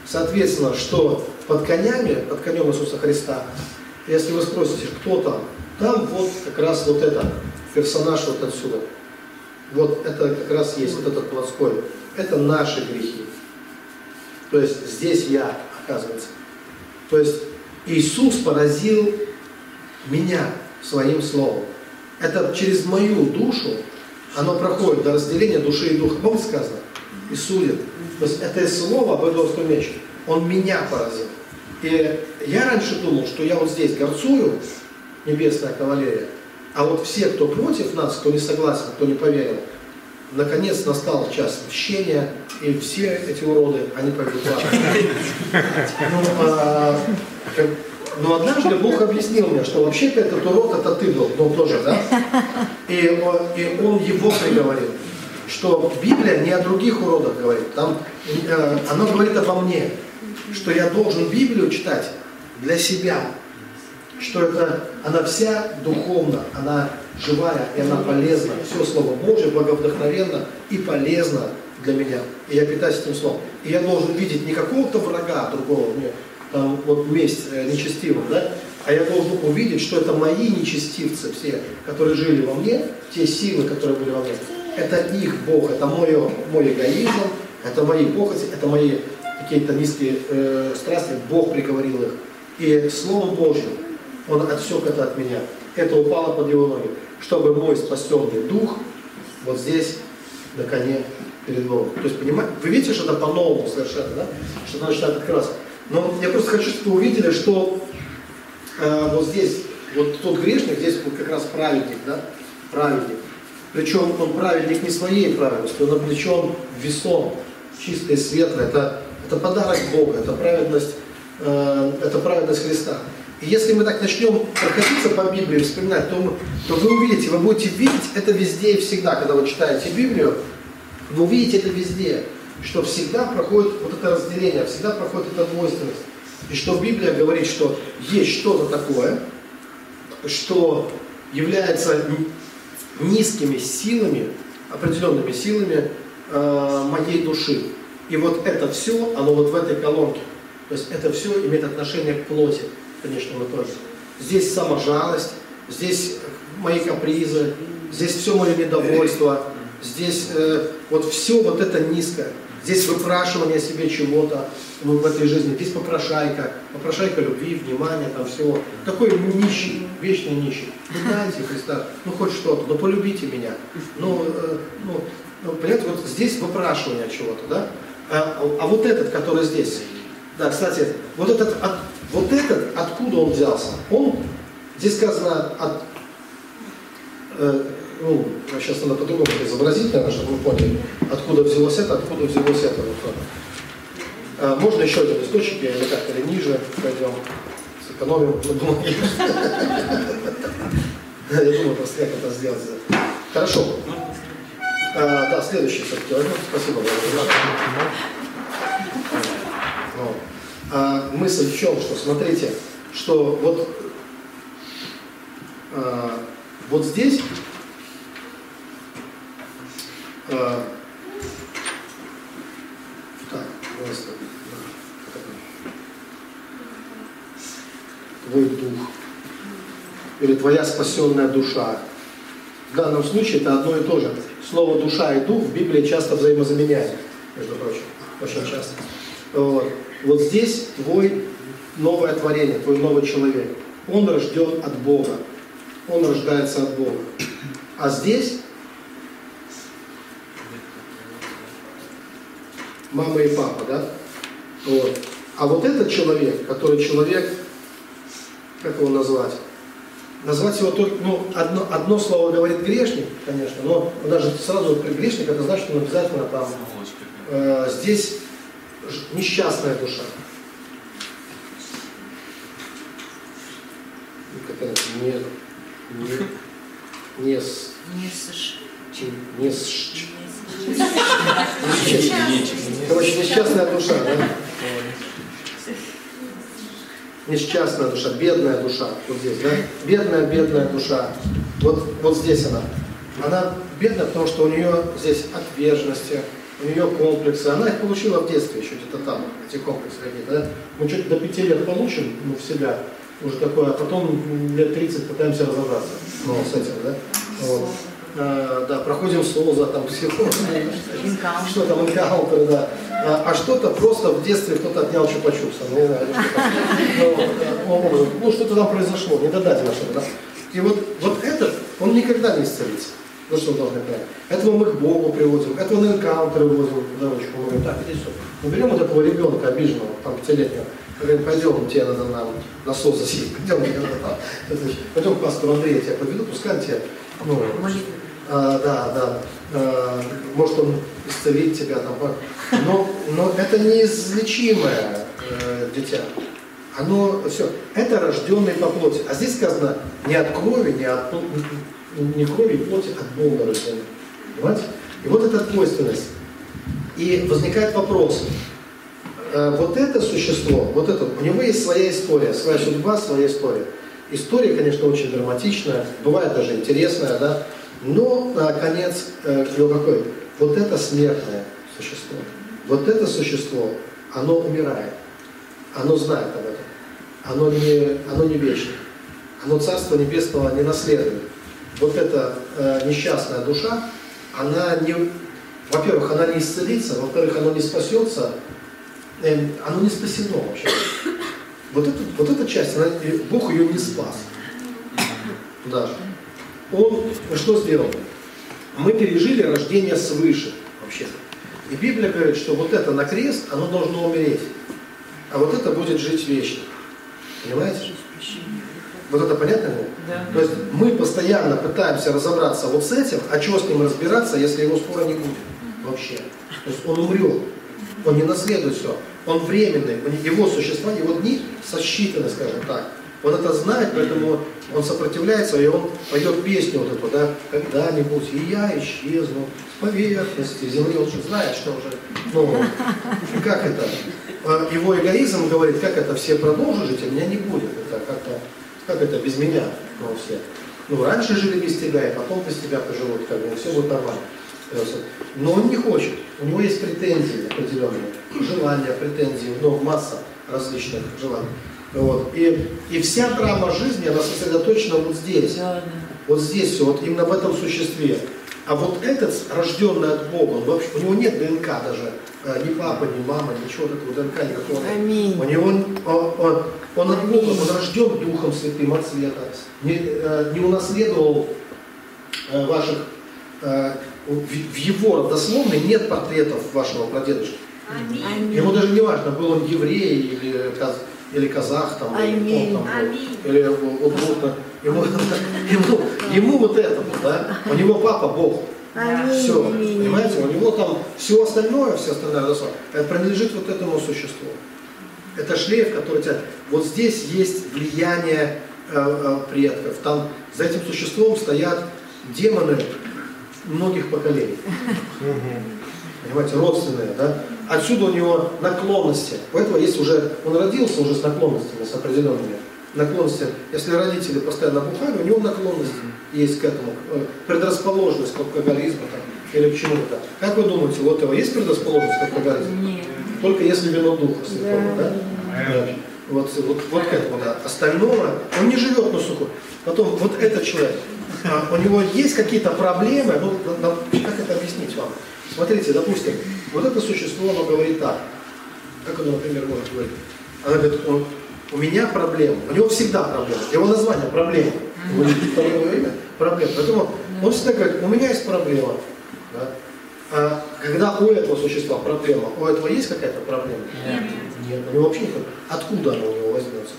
Соответственно, что под конями, под конем Иисуса Христа, если вы спросите, кто там, там вот как раз вот это, персонаж вот отсюда. Вот это как раз есть, вот этот плоской. Это наши грехи. То есть здесь я, оказывается. То есть Иисус поразил меня своим словом это через мою душу, оно проходит до разделения души и духа. Помните сказано? И судит. То есть это слово об Эдовском мече. Он меня поразил. И я раньше думал, что я вот здесь горцую, небесная кавалерия, а вот все, кто против нас, кто не согласен, кто не поверил, наконец настал час мщения, и все эти уроды, они пойдут в Ну, а, но однажды Бог объяснил мне, что вообще-то этот урод это ты был, ну тоже, да? И, и он его приговорил, что Библия не о других уродах говорит, там э, оно говорит обо мне, что я должен Библию читать для себя, что это, она вся духовна, она живая и она полезна. Все Слово Божье благовдохновенно и полезно для меня. И я питаюсь этим словом. И я должен видеть не какого-то врага другого, мне там вот месть э, нечестивым, да, а я должен увидеть, что это мои нечестивцы все, которые жили во мне, те силы, которые были во мне, это их Бог, это мой, мой эгоизм, это мои похоти, это мои какие-то низкие э, страсти, Бог приговорил их. И Словом Божьим Он отсек это от меня. Это упало под его ноги, чтобы мой спасенный дух вот здесь на коне перед Богом. То есть, понимаете, вы видите, что это по-новому совершенно, да? Что это начинает открываться. Но я просто хочу, чтобы вы увидели, что э, вот здесь, вот тот грешник, здесь вот как раз праведник, да, праведник. Причем он праведник не своей праведностью, он облечен весом, чистое, светлое. Это, это подарок Бога, это праведность, э, это праведность Христа. И если мы так начнем проходиться по Библии, вспоминать, то, мы, то вы увидите, вы будете видеть это везде и всегда, когда вы читаете Библию, вы увидите это везде, что всегда проходит вот это разделение, всегда проходит эта двойственность. И что Библия говорит, что есть что-то такое, что является низкими силами, определенными силами э, моей души. И вот это все, оно вот в этой колонке. То есть это все имеет отношение к плоти, конечно, в итоге. Здесь саможалость, здесь мои капризы, здесь все мое недовольство, здесь э, вот все вот это низкое. Здесь выпрашивание себе чего-то ну, в этой жизни. Здесь попрошайка, попрошайка любви, внимания, там всего. Такой нищий, вечный нищий. Ну дайте Христа, ну хоть что-то, ну полюбите меня. Ну, э, ну, ну, понимаете, вот здесь выпрашивание чего-то, да? А, а вот этот, который здесь, да, кстати, вот этот, от, вот этот, откуда он взялся? Он, здесь сказано, от, э, ну, сейчас надо по-другому изобразить, наверное, чтобы вы поняли, откуда взялось это, откуда взялось это. Вот. А, можно еще один источник, или так, или ниже пойдем, сэкономим на бумаге. *laughs* Я думаю, просто как это сделать. Хорошо. А, да, следующий все-таки. Спасибо. Ну, а, мысль в чем, что смотрите, что вот, а, вот здесь а, твой дух или твоя спасенная душа. В данном случае это одно и то же. Слово душа и дух в Библии часто взаимозаменяют, между прочим, очень часто. Вот, вот здесь твой новое творение, твой новый человек. Он рожден от Бога. Он рождается от Бога. А здесь мама и папа, да? Вот. А вот этот человек, который человек, как его назвать? Назвать его только, ну, одно, одно слово говорит грешник, конечно, но даже сразу грешник, это значит, что он обязательно там, э, здесь несчастная душа. Какая-то не, не, не, с, не, с, не, с, Короче, несчастная душа, да? Несчастная душа, бедная душа, вот здесь, да? Бедная, бедная душа. Вот, вот здесь она. Она бедная, потому что у нее здесь отверженности, у нее комплексы. Она их получила в детстве еще где-то там, эти комплексы какие-то. Да? Мы чуть до пяти лет получим ну, в себя уже такое, а потом лет 30 пытаемся разобраться ну, с этим, да? Вот. А, да, проходим СОЗа, там, психолог, что там, энкаунтеры, да. А, а что-то просто в детстве кто-то отнял чупа-чупса, не знаю, что ну, ну, что-то там произошло, не додательно что-то, да. И вот, вот этот, он никогда не исцелится. Ну что должны понять. Этого мы к Богу приводим, этого на энкаунтеры выводим в дорожку. Мы говорим, так, иди сюда. Мы берем вот этого ребенка обиженного, там, пятилетнего, говорим, пойдем, тебе надо нам на СОЗ засесть, пойдем, пойдем к пастору Андрею, я тебя подведу, пускай тебя ну, а, да, да. А, может он исцелит тебя там. Но, но это неизлечимое э, дитя. Оно все. Это рожденный по плоти. А здесь сказано не от крови, не от не крови и плоти, от Бога рожденный. Понимаете? И вот эта двойственность. И возникает вопрос. Э, вот это существо, вот это, у него есть своя история, своя судьба, своя история. История, конечно, очень драматичная, бывает даже интересная, да, но, наконец, э, какой? Вот это смертное существо, вот это существо, оно умирает, оно знает об этом, оно не, оно не вечно, оно Царство Небесного не наследует. Вот эта э, несчастная душа, она не, во-первых, она не исцелится, во-вторых, оно не спасется, э, оно не спасено вообще. Вот, эту, вот эта часть, она, Бог ее не спас. Даже он что сделал? Мы пережили рождение свыше вообще. И Библия говорит, что вот это на крест, оно должно умереть. А вот это будет жить вечно. Понимаете? Вот это понятно было? Да. То есть мы постоянно пытаемся разобраться вот с этим, а чего с ним разбираться, если его скоро не будет вообще. То есть он умрет, он не наследует все, он временный, его существа, его дни сосчитаны, скажем так. Он это знает, поэтому он сопротивляется, и он поет песню вот эту, да, когда-нибудь и я исчезну с поверхности земли. Он же знает, что уже, ну, как это? А его эгоизм говорит, как это все продолжат жить, а меня не будет. Это как-то, как это без меня, ну, все. Ну, раньше жили без тебя, и потом без тебя поживут, как бы, все будет нормально. Но он не хочет, у него есть претензии определенные, желания, претензии, ну, масса различных желаний. Вот. И, и вся драма жизни, она сосредоточена вот здесь. Да, да. Вот здесь все, вот именно в этом существе. А вот этот, рожденный от Бога, он вообще, у него нет ДНК даже, э, ни папа, ни мама, ничего такого ДНК никакого. Аминь. У него, он, он, он от Бога, он рожден Духом Святым от света. Не, э, не унаследовал э, ваших, в его родословной нет портретов вашего прадедушки. Аминь. Ему даже не важно, был он еврей или или казах, там, или, он, там, или вот, вот, ему, ему, ему вот это вот, да, у него папа Бог. Все, понимаете, у него там все остальное, все остальное это принадлежит вот этому существу. Это шлейф, который тебя... Вот здесь есть влияние э, э, предков. Там за этим существом стоят демоны многих поколений. Понимаете, родственные, да? Отсюда у него наклонности. У этого есть уже, он родился уже с наклонностями, с определенными наклонностями. Если родители постоянно бухали, у него наклонность есть к этому, э, предрасположенность к алкоголизму там, или к чему-то. Как вы думаете, у этого есть предрасположенность к алкоголизму? Нет. Только если вино духа святого, да? да? Вот, вот, вот к этому, да. Остального, он не живет на суху. Потом, вот этот человек, а, у него есть какие-то проблемы, ну, как это объяснить вам? Смотрите, допустим, вот это существо, оно говорит так. Как оно, например, может говорить? Она говорит, он, у меня проблема. У него всегда проблема. Его название проблема. Его второе имя проблема. Поэтому он всегда говорит, у меня есть проблема. Да? А когда у этого существа проблема, у этого есть какая-то проблема? Нет. Нет, у него вообще нет. Откуда она у него возьмется?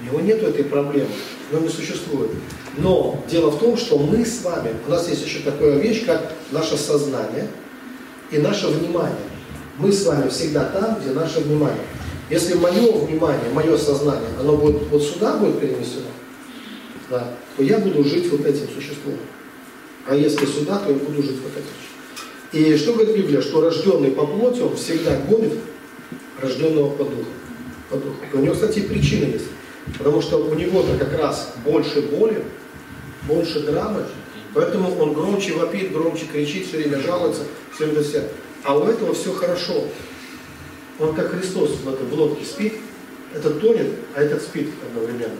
У него нет этой проблемы, она не существует. Но дело в том, что мы с вами, у нас есть еще такая вещь, как наше сознание – и наше внимание. Мы с вами всегда там, где наше внимание. Если мое внимание, мое сознание, оно будет вот сюда будет перенесено, да, то я буду жить вот этим существом. А если сюда, то я буду жить вот этим. И что говорит Библия? Что рожденный по плоти, он всегда гонит рожденного по духу. По духу. У него, кстати, и причина есть. Потому что у него-то как раз больше боли, больше драмы, Поэтому он громче вопит, громче кричит, все время жалуется, все время себя. А у этого все хорошо. Он как Христос в, этой, в лодке спит, этот тонет, а этот спит одновременно.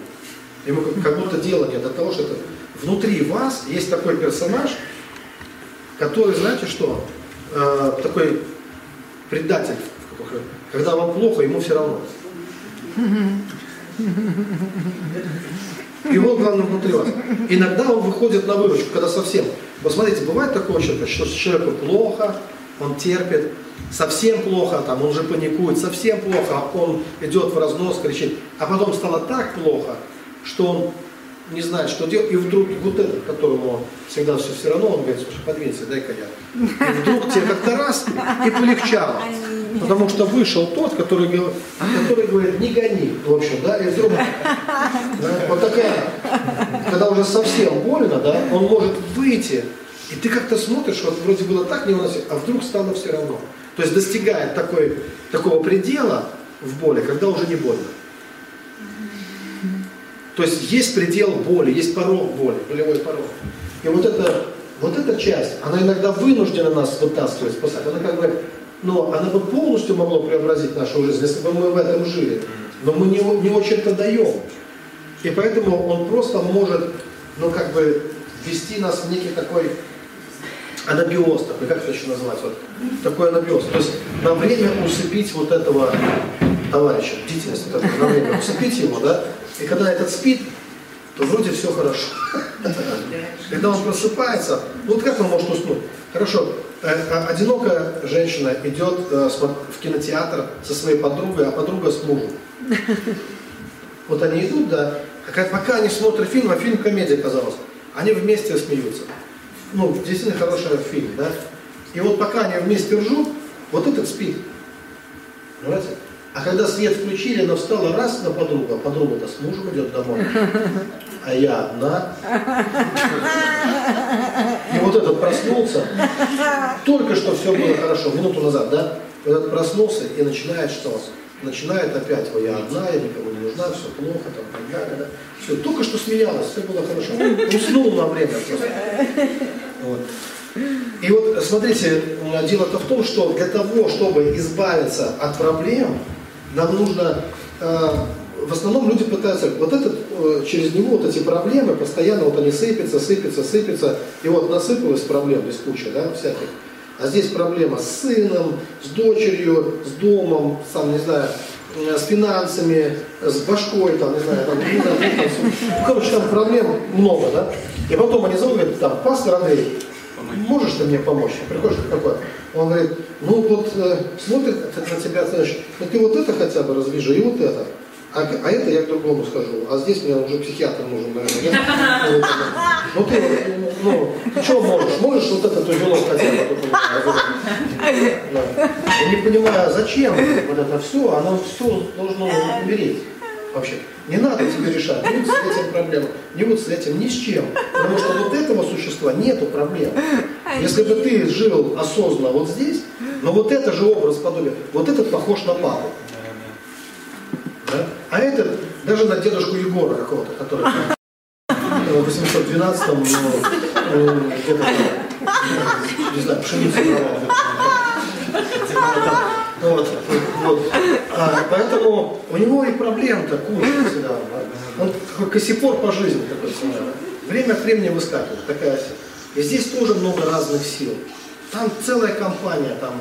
Ему как, как будто дело нет до того, что это внутри вас есть такой персонаж, который, знаете что, э, такой предатель. Когда вам плохо, ему все равно. Его главное внутри вас. Иногда он выходит на выручку, когда совсем. Посмотрите, бывает такое человек, что человеку плохо, он терпит, совсем плохо, там, он уже паникует, совсем плохо, он идет в разнос, кричит, а потом стало так плохо, что он не знает, что делать, и вдруг вот этот, которому всегда все все равно, он говорит, слушай, подвинься, дай-ка я. И вдруг тебе как-то раз и полегчало. Потому что вышел тот, который, который говорит, не гони, в общем, да, и вдруг, да, вот такая, когда уже совсем больно, да, он может выйти, и ты как-то смотришь, вот вроде было так невыносимо, а вдруг стало все равно. То есть достигает такой, такого предела в боли, когда уже не больно. То есть есть предел боли, есть порог боли, болевой порог. И вот эта, вот эта часть, она иногда вынуждена нас вытаскивать, спасать. Она как бы но она бы полностью могла преобразить нашу жизнь, если бы мы в этом жили. Но мы не, не очень-то даем. И поэтому он просто может, ну как бы, вести нас в некий такой анабиоз, такой, как это еще назвать, вот, такой анабиоз. То есть на время усыпить вот этого товарища, бдительность, вот на время усыпить его, да, и когда этот спит, то вроде все хорошо. *laughs* Когда он просыпается, ну вот как он может уснуть? Хорошо, одинокая женщина идет э, в кинотеатр со своей подругой, а подруга с мужем. *laughs* Вот они идут, да, пока они смотрят фильм, а фильм комедия казалось, они вместе смеются. Ну, действительно хороший фильм, да. И вот пока они вместе ржут, вот этот спит. Понимаете? А когда свет включили, она встала раз на подругу, а подруга-то с мужем идет домой. *laughs* А я одна. И вот этот проснулся, только что все было хорошо, минуту назад, да? Вот этот проснулся и начинает что? Начинает опять, ой, я одна, я никому не нужна, все плохо, там, так далее, да? Все, только что смеялась, все было хорошо. Уснул на время просто. Вот. И вот смотрите, дело-то в том, что для того, чтобы избавиться от проблем, нам нужно, э, в основном люди пытаются, вот этот, э, через него вот эти проблемы, постоянно вот они сыпятся, сыпятся, сыпятся, и вот насыпалась проблем без кучи, да, всяких. А здесь проблема с сыном, с дочерью, с домом, сам, не знаю, э, с финансами, с башкой, там, не знаю, там, не знаю, там, ну, короче, там проблем много, да. И потом они зовут, говорят, там, пастор Андрей, можешь ты мне помочь? Приходишь такой, он говорит, ну вот э, смотрит на тебя, знаешь, ну ты вот это хотя бы развяжи, и вот это. А, а это я к другому скажу. А здесь мне уже психиатр нужен, наверное. Нет? Ну ты, ну, ты что можешь? Можешь вот этот узелок хотя бы? Да. Я не понимаю, а зачем вот это все? Оно все должно умереть вообще. Не надо тебе решать ни вот с этим проблемам, ни вот с этим, ни с чем. Потому что вот этого существа нету проблем. Если бы ты жил осознанно вот здесь, но вот это же образ подобия, вот этот похож на папу. Да? А этот даже на дедушку Егора какого-то, который в 812 ну, ну, где-то, не знаю, пшеницу вот, вот. А, поэтому у него и проблем-то куча всегда. Он такой косипор по жизни такой всегда. Время от времени выскакивает, такая И здесь тоже много разных сил. Там целая компания, там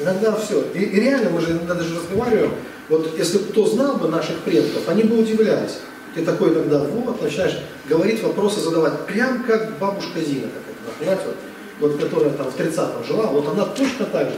иногда все. И, и реально мы же иногда даже разговариваем, вот если бы кто знал бы наших предков, они бы удивлялись. Ты такой иногда вот, начинаешь говорить, вопросы задавать, прям как бабушка Зина, как это, понимаете, вот, вот которая там в 30-м жила, вот она точно так же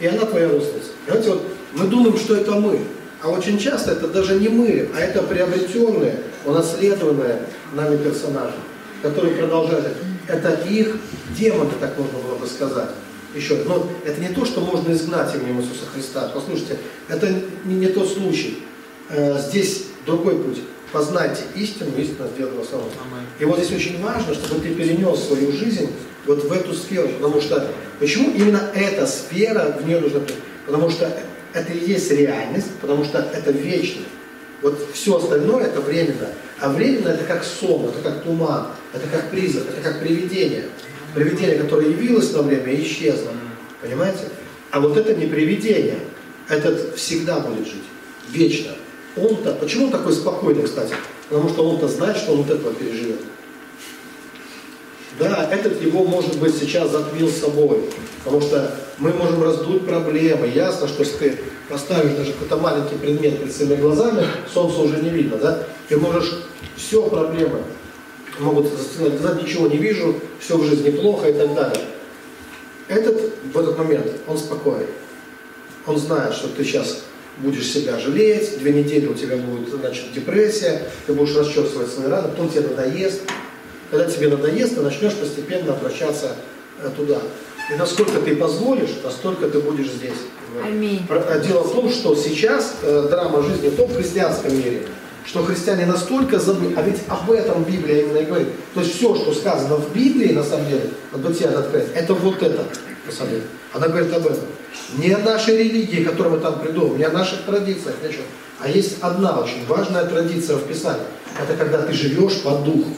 и она твоя родственница. Понимаете, вот мы думаем, что это мы, а очень часто это даже не мы, а это приобретенные, унаследованные нами персонажи, которые продолжают. Это их демоны, так можно было бы сказать. Еще, но это не то, что можно изгнать именем Иисуса Христа. Послушайте, это не, не тот случай. Э, здесь другой путь. Познайте истину, истина сделает вас И вот здесь очень важно, чтобы ты перенес свою жизнь вот в эту сферу, потому что почему именно эта сфера в нее нужно Потому что это и есть реальность, потому что это вечно. Вот все остальное это временно. А временно это как сон, это как туман, это как призрак, это как привидение. Привидение, которое явилось на время исчезло. Понимаете? А вот это не привидение. Этот всегда будет жить. Вечно. Он-то, почему он такой спокойный, кстати? Потому что он-то знает, что он вот этого переживет. Да, этот его, может быть, сейчас затмил собой. Потому что мы можем раздуть проблемы. Ясно, что если ты поставишь даже какой-то маленький предмет перед своими глазами, солнце уже не видно, да? Ты можешь все проблемы могут глаза, ничего не вижу, все в жизни плохо и так далее. Этот в этот момент, он спокоен. Он знает, что ты сейчас будешь себя жалеть, две недели у тебя будет значит, депрессия, ты будешь расчесывать свои раны, потом тебе надоест, когда тебе надоест, ты начнешь постепенно обращаться э, туда. И насколько ты позволишь, настолько ты будешь здесь. Аминь. Э, дело в том, что сейчас э, драма жизни в том христианском мире, что христиане настолько забыли, а ведь об этом Библия именно и говорит. То есть все, что сказано в Библии, на самом деле, от Бытия до Открытия, это вот это, на самом деле. Она говорит об этом. Не о нашей религии, которую мы там придумали, не о наших традициях, ни о чем. А есть одна очень важная традиция в Писании. Это когда ты живешь по духу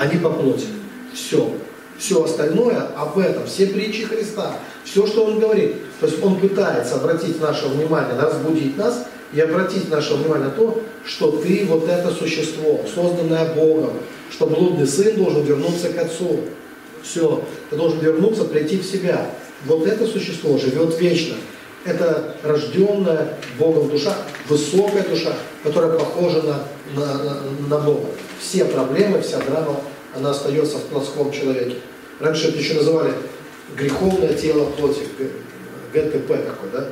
а не по плоти. Все. Все остальное об этом, все притчи Христа, все, что Он говорит. То есть Он пытается обратить наше внимание, разбудить нас и обратить наше внимание на то, что ты вот это существо, созданное Богом, что блудный сын должен вернуться к Отцу. Все, ты должен вернуться, прийти в себя. Вот это существо живет вечно. Это рожденная Богом душа, высокая душа, которая похожа на, на, на, на Бога все проблемы, вся драма, она остается в плоском человеке. Раньше это еще называли греховное тело плоти, ГТП такой, да?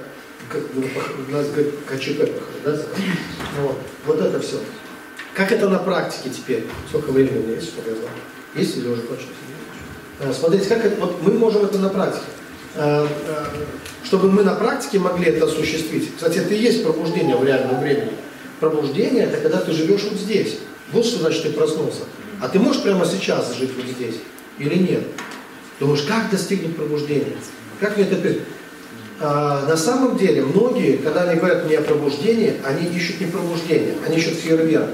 У нас КЧП да? Вот. вот это все. Как это на практике теперь? Сколько времени у меня есть, чтобы я знал? Есть или уже точно? Смотрите, как это, вот мы можем это на практике. э, э, чтобы мы на практике могли это осуществить. Кстати, это и есть пробуждение в реальном времени. Пробуждение – это когда ты живешь вот здесь. Вот что значит ты проснулся. А ты можешь прямо сейчас жить вот здесь или нет? Думаешь, как достигнуть пробуждения? Как мне это а, на самом деле, многие, когда они говорят мне о пробуждении, они ищут не пробуждение, они ищут фейерверк.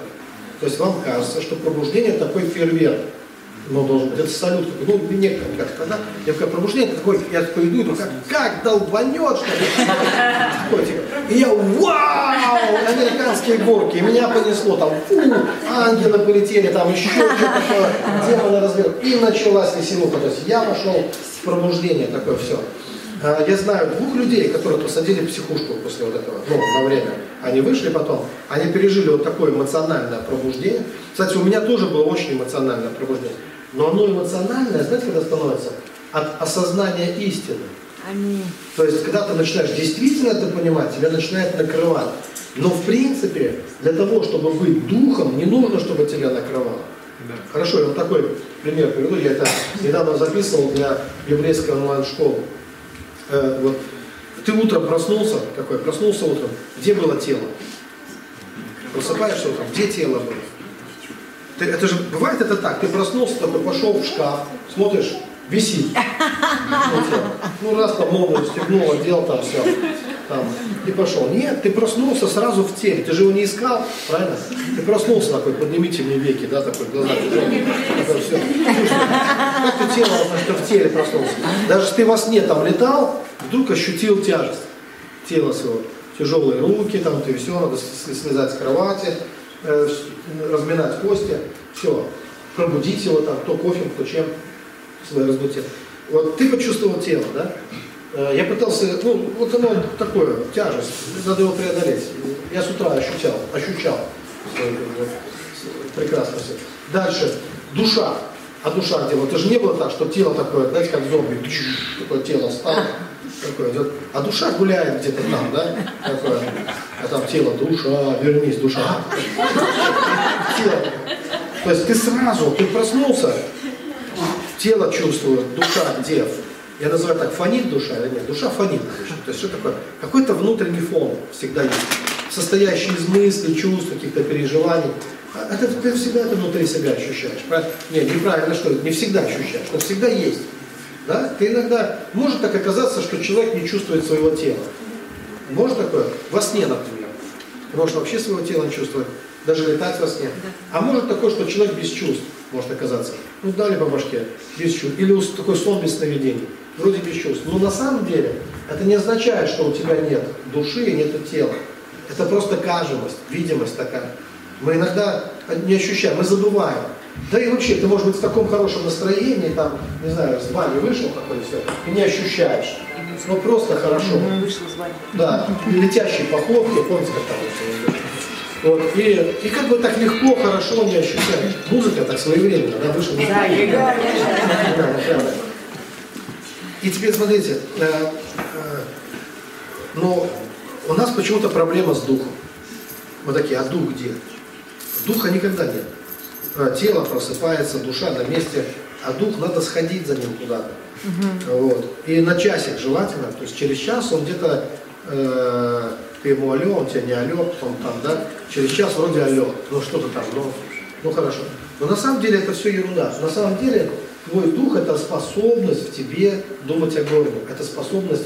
То есть вам кажется, что пробуждение такой фейерверк. Ну, должен быть, это салют. Ну, мне как когда я такое пробуждение, такой, я такой иду, иду, как, как долбанет, что ли? Такой, типа, и я, вау, американские горки, и меня понесло, там, фу, ангелы полетели, там еще что-то демоны разбил. И началась веселуха. То есть я пошел в пробуждение такое все. А, я знаю двух людей, которые посадили в психушку после вот этого, ну, на время. Они вышли потом, они пережили вот такое эмоциональное пробуждение. Кстати, у меня тоже было очень эмоциональное пробуждение. Но оно эмоциональное, знаете, когда становится? От осознания истины. Аминь. То есть, когда ты начинаешь действительно это понимать, тебя начинает накрывать. Но в принципе, для того, чтобы быть духом, не нужно, чтобы тебя накрывало. Да. Хорошо, я вот такой пример приведу. Я это недавно записывал для еврейской онлайн-школы э, вот, ты утром проснулся, какой, проснулся утром, где было тело? Просыпаешься утром, где тело было? Ты, это же, бывает это так, ты проснулся, такой пошел в шкаф, смотришь, висит. *laughs* Ну, раз там ногу стегнул, одел там все. Там, и пошел. Нет, ты проснулся сразу в теле. Ты же его не искал, правильно? Ты проснулся такой, поднимите мне веки, да, такой глаза. Такой, все. Как ты тело, что в теле проснулся? Даже если ты во сне там летал, вдруг ощутил тяжесть тела своего. Тяжелые руки, там, ты все, надо слезать с кровати, э, разминать кости, все. Пробудить его там, кто кофе, кто чем свое раздутие. Вот ты почувствовал тело, да? Э, я пытался, ну, вот оно такое, тяжесть, надо его преодолеть. Я с утра ощущал, ощущал прекрасно все. Дальше, душа. А душа где? Вот это же не было так, что тело такое, знаете, как зомби, такое тело стало, такое идет. А душа гуляет где-то там, да? Такое. А там тело, душа, вернись, душа. Тело. То есть ты сразу, ты проснулся, тело чувствует, душа где? Я называю так, фонит душа или нет? Душа фонит. То есть что такое? Какой-то внутренний фон всегда есть, состоящий из мыслей, чувств, каких-то переживаний. А это ты всегда это внутри себя ощущаешь. Правильно? Нет, неправильно, что не всегда ощущаешь, но всегда есть. Да? Ты иногда, может так оказаться, что человек не чувствует своего тела. Может такое? Во сне, например. Ты можешь вообще своего тела не чувствовать, даже летать во сне. А может такое, что человек без чувств может оказаться. Ну, дали по башке, без чувств. Или такой сон без сновидений, вроде без чувств. Но на самом деле это не означает, что у тебя нет души и нет тела. Это просто кажемость, видимость такая. Мы иногда не ощущаем, мы забываем. Да и вообще, ты можешь быть в таком хорошем настроении, там, не знаю, с вами вышел такой все, и не ощущаешь. Ну просто хорошо. Вышел с вами. Да, летящие походки, помните, как там вот, и, и как бы так легко, хорошо не ощущаешь. Музыка так своевременно, да, вышла. Да, да, да. И теперь смотрите, э, э, но у нас почему-то проблема с духом. Мы такие, а дух где? Духа никогда нет. Э, тело просыпается, душа на месте, а дух надо сходить за ним куда-то. Угу. Вот. И на часик желательно, то есть через час он где-то э, ты ему алло, он тебя не алло, потом там, да, через час вроде алло, ну что-то там, ну, ну хорошо. Но на самом деле это все ерунда. На самом деле твой дух это способность в тебе думать о Боге, это способность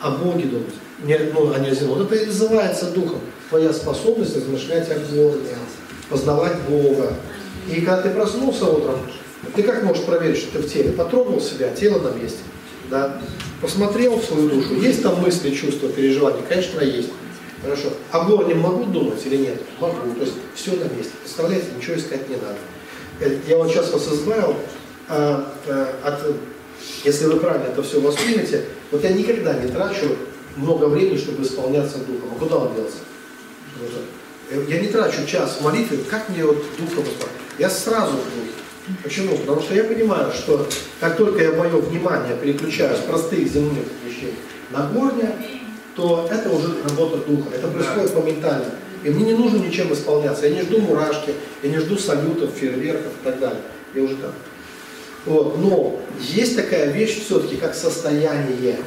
о Боге думать, не, ну, а не о земле. Вот это и называется духом. Твоя способность размышлять о Боге, познавать Бога. И когда ты проснулся утром, ты как можешь проверить, что ты в теле? Потрогал себя, тело на месте. Да? Посмотрел в свою душу, есть там мысли, чувства, переживания? Конечно, есть. Хорошо. О горнем могу думать или нет? Могу. То есть все на месте. Представляете, ничего искать не надо. Э, я вот сейчас вас избавил а, а, от, если вы правильно это все воспримете, вот я никогда не трачу много времени, чтобы исполняться духом. А куда он делся? Э, я не трачу час в молитве, как мне вот духом исполнять? Я сразу в Почему? Потому что я понимаю, что как только я мое внимание переключаю с простых земных вещей на горнее, то это уже работа духа. Это происходит да. моментально. И мне не нужно ничем исполняться. Я не жду мурашки, я не жду салютов, фейерверков и так далее. Я уже там. Вот. Но есть такая вещь все-таки, как состояние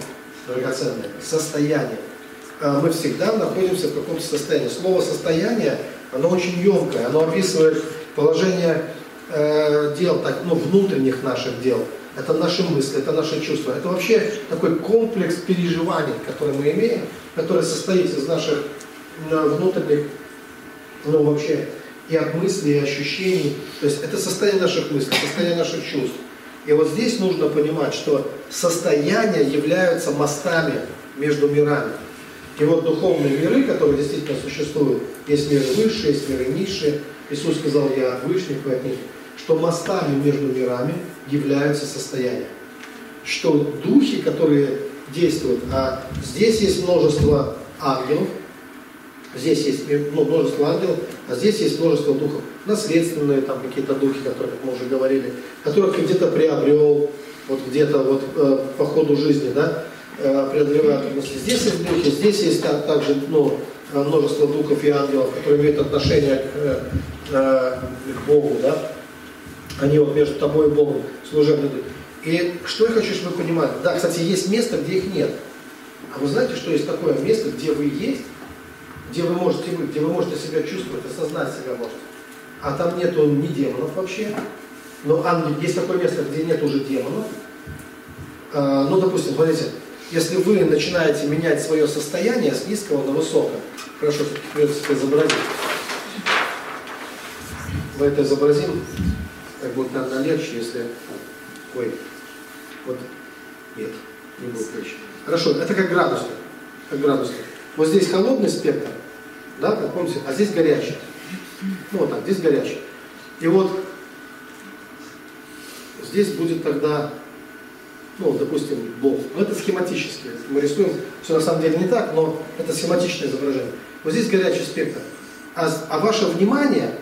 драгоценное. Состояние. А мы всегда находимся в каком-то состоянии. Слово состояние, оно очень емкое, оно описывает положение э, дел, так, ну, внутренних наших дел. Это наши мысли, это наши чувства. Это вообще такой комплекс переживаний, который мы имеем, который состоит из наших э, внутренних, ну вообще, и от мыслей, и ощущений. То есть это состояние наших мыслей, состояние наших чувств. И вот здесь нужно понимать, что состояния являются мостами между мирами. И вот духовные миры, которые действительно существуют, есть миры высшие, есть миры низшие. Иисус сказал, я от вышних, вы от них. Что мостами между мирами являются состояния. Что духи, которые действуют, а здесь есть множество ангелов, здесь есть ну, множество ангелов, а здесь есть множество духов. Наследственные там какие-то духи, которые, как мы уже говорили, которых где-то приобрел, вот где-то вот э, по ходу жизни, да, э, преодолевают трудности. Здесь есть духи, здесь есть так, также ну, множество духов и ангелов, которые имеют отношение к, э, э к Богу, да. Они вот между тобой и Богом служебные. И что я хочу, чтобы вы понимали. Да, кстати, есть место, где их нет. А вы знаете, что есть такое место, где вы есть, где вы можете быть, где вы можете себя чувствовать, осознать себя можете. А там нету ни демонов вообще. Но ангел, есть такое место, где нет уже демонов. А, ну, допустим, смотрите, если вы начинаете менять свое состояние с низкого на высокое, хорошо, придется это изобразить. Мы это изобразим, так будет, наверное, легче, если... Ой, вот, нет, не будет легче. Хорошо, это как градусник. Как градусник. Вот здесь холодный спектр, да, как помните, а здесь горячий. Ну вот так, здесь горячий. И вот здесь будет тогда, ну, допустим, Бог. Но это схематически. Мы рисуем, все на самом деле не так, но это схематичное изображение. Вот здесь горячий спектр. А, а ваше внимание,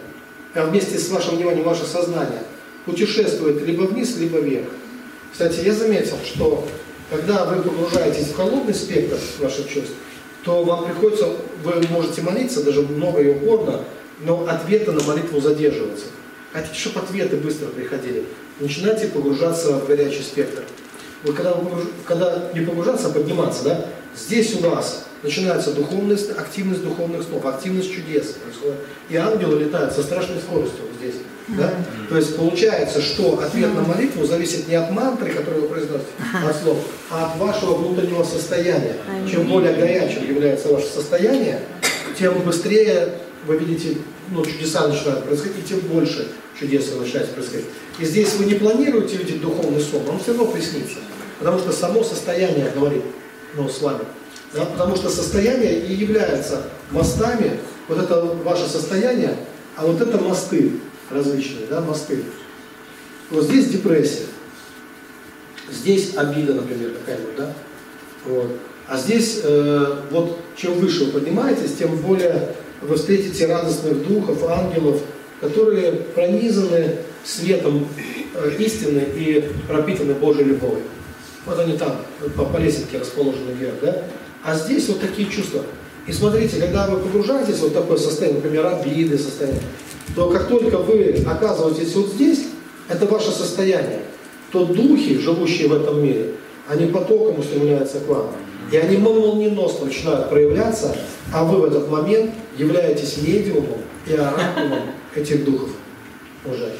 а вместе с вашим вниманием ваше сознание путешествует либо вниз, либо вверх. Кстати, я заметил, что когда вы погружаетесь в холодный спектр ваших чувств, то вам приходится, вы можете молиться даже много и упорно, но ответы на молитву задерживаются. Хотите, чтобы ответы быстро приходили, начинайте погружаться в горячий спектр. Вы когда, когда не погружаться, а подниматься, да, здесь у вас начинается духовность, активность духовных снов, активность чудес. И ангелы летают со страшной скоростью вот здесь. Да? То есть получается, что ответ на молитву зависит не от мантры, которую вы произносите, от слов, а от вашего внутреннего состояния. Чем более горячим является ваше состояние, тем быстрее вы видите, ну, чудеса начинают происходить, и тем больше чудес начинает происходить. И здесь вы не планируете видеть духовный сон, он все равно приснится. Потому что само состояние говорит ну, с вами. Да? Потому что состояние и является мостами, вот это ваше состояние, а вот это мосты различные, да, мосты. Вот здесь депрессия, здесь обида, например, какая-нибудь, да, вот. А здесь, э, вот, чем выше вы поднимаетесь, тем более вы встретите радостных духов, ангелов, которые пронизаны светом э, истины и пропитаны Божьей любовью. Вот они там, по, по лесенке расположены вверх, да? А здесь вот такие чувства. И смотрите, когда вы погружаетесь в вот такое состояние, например, обиды, состояние, то как только вы оказываетесь вот здесь, это ваше состояние, то духи, живущие в этом мире, они потоком устремляются к вам. И они молниеносно начинают проявляться, а вы в этот момент являетесь медиумом и оракулом этих духов уже.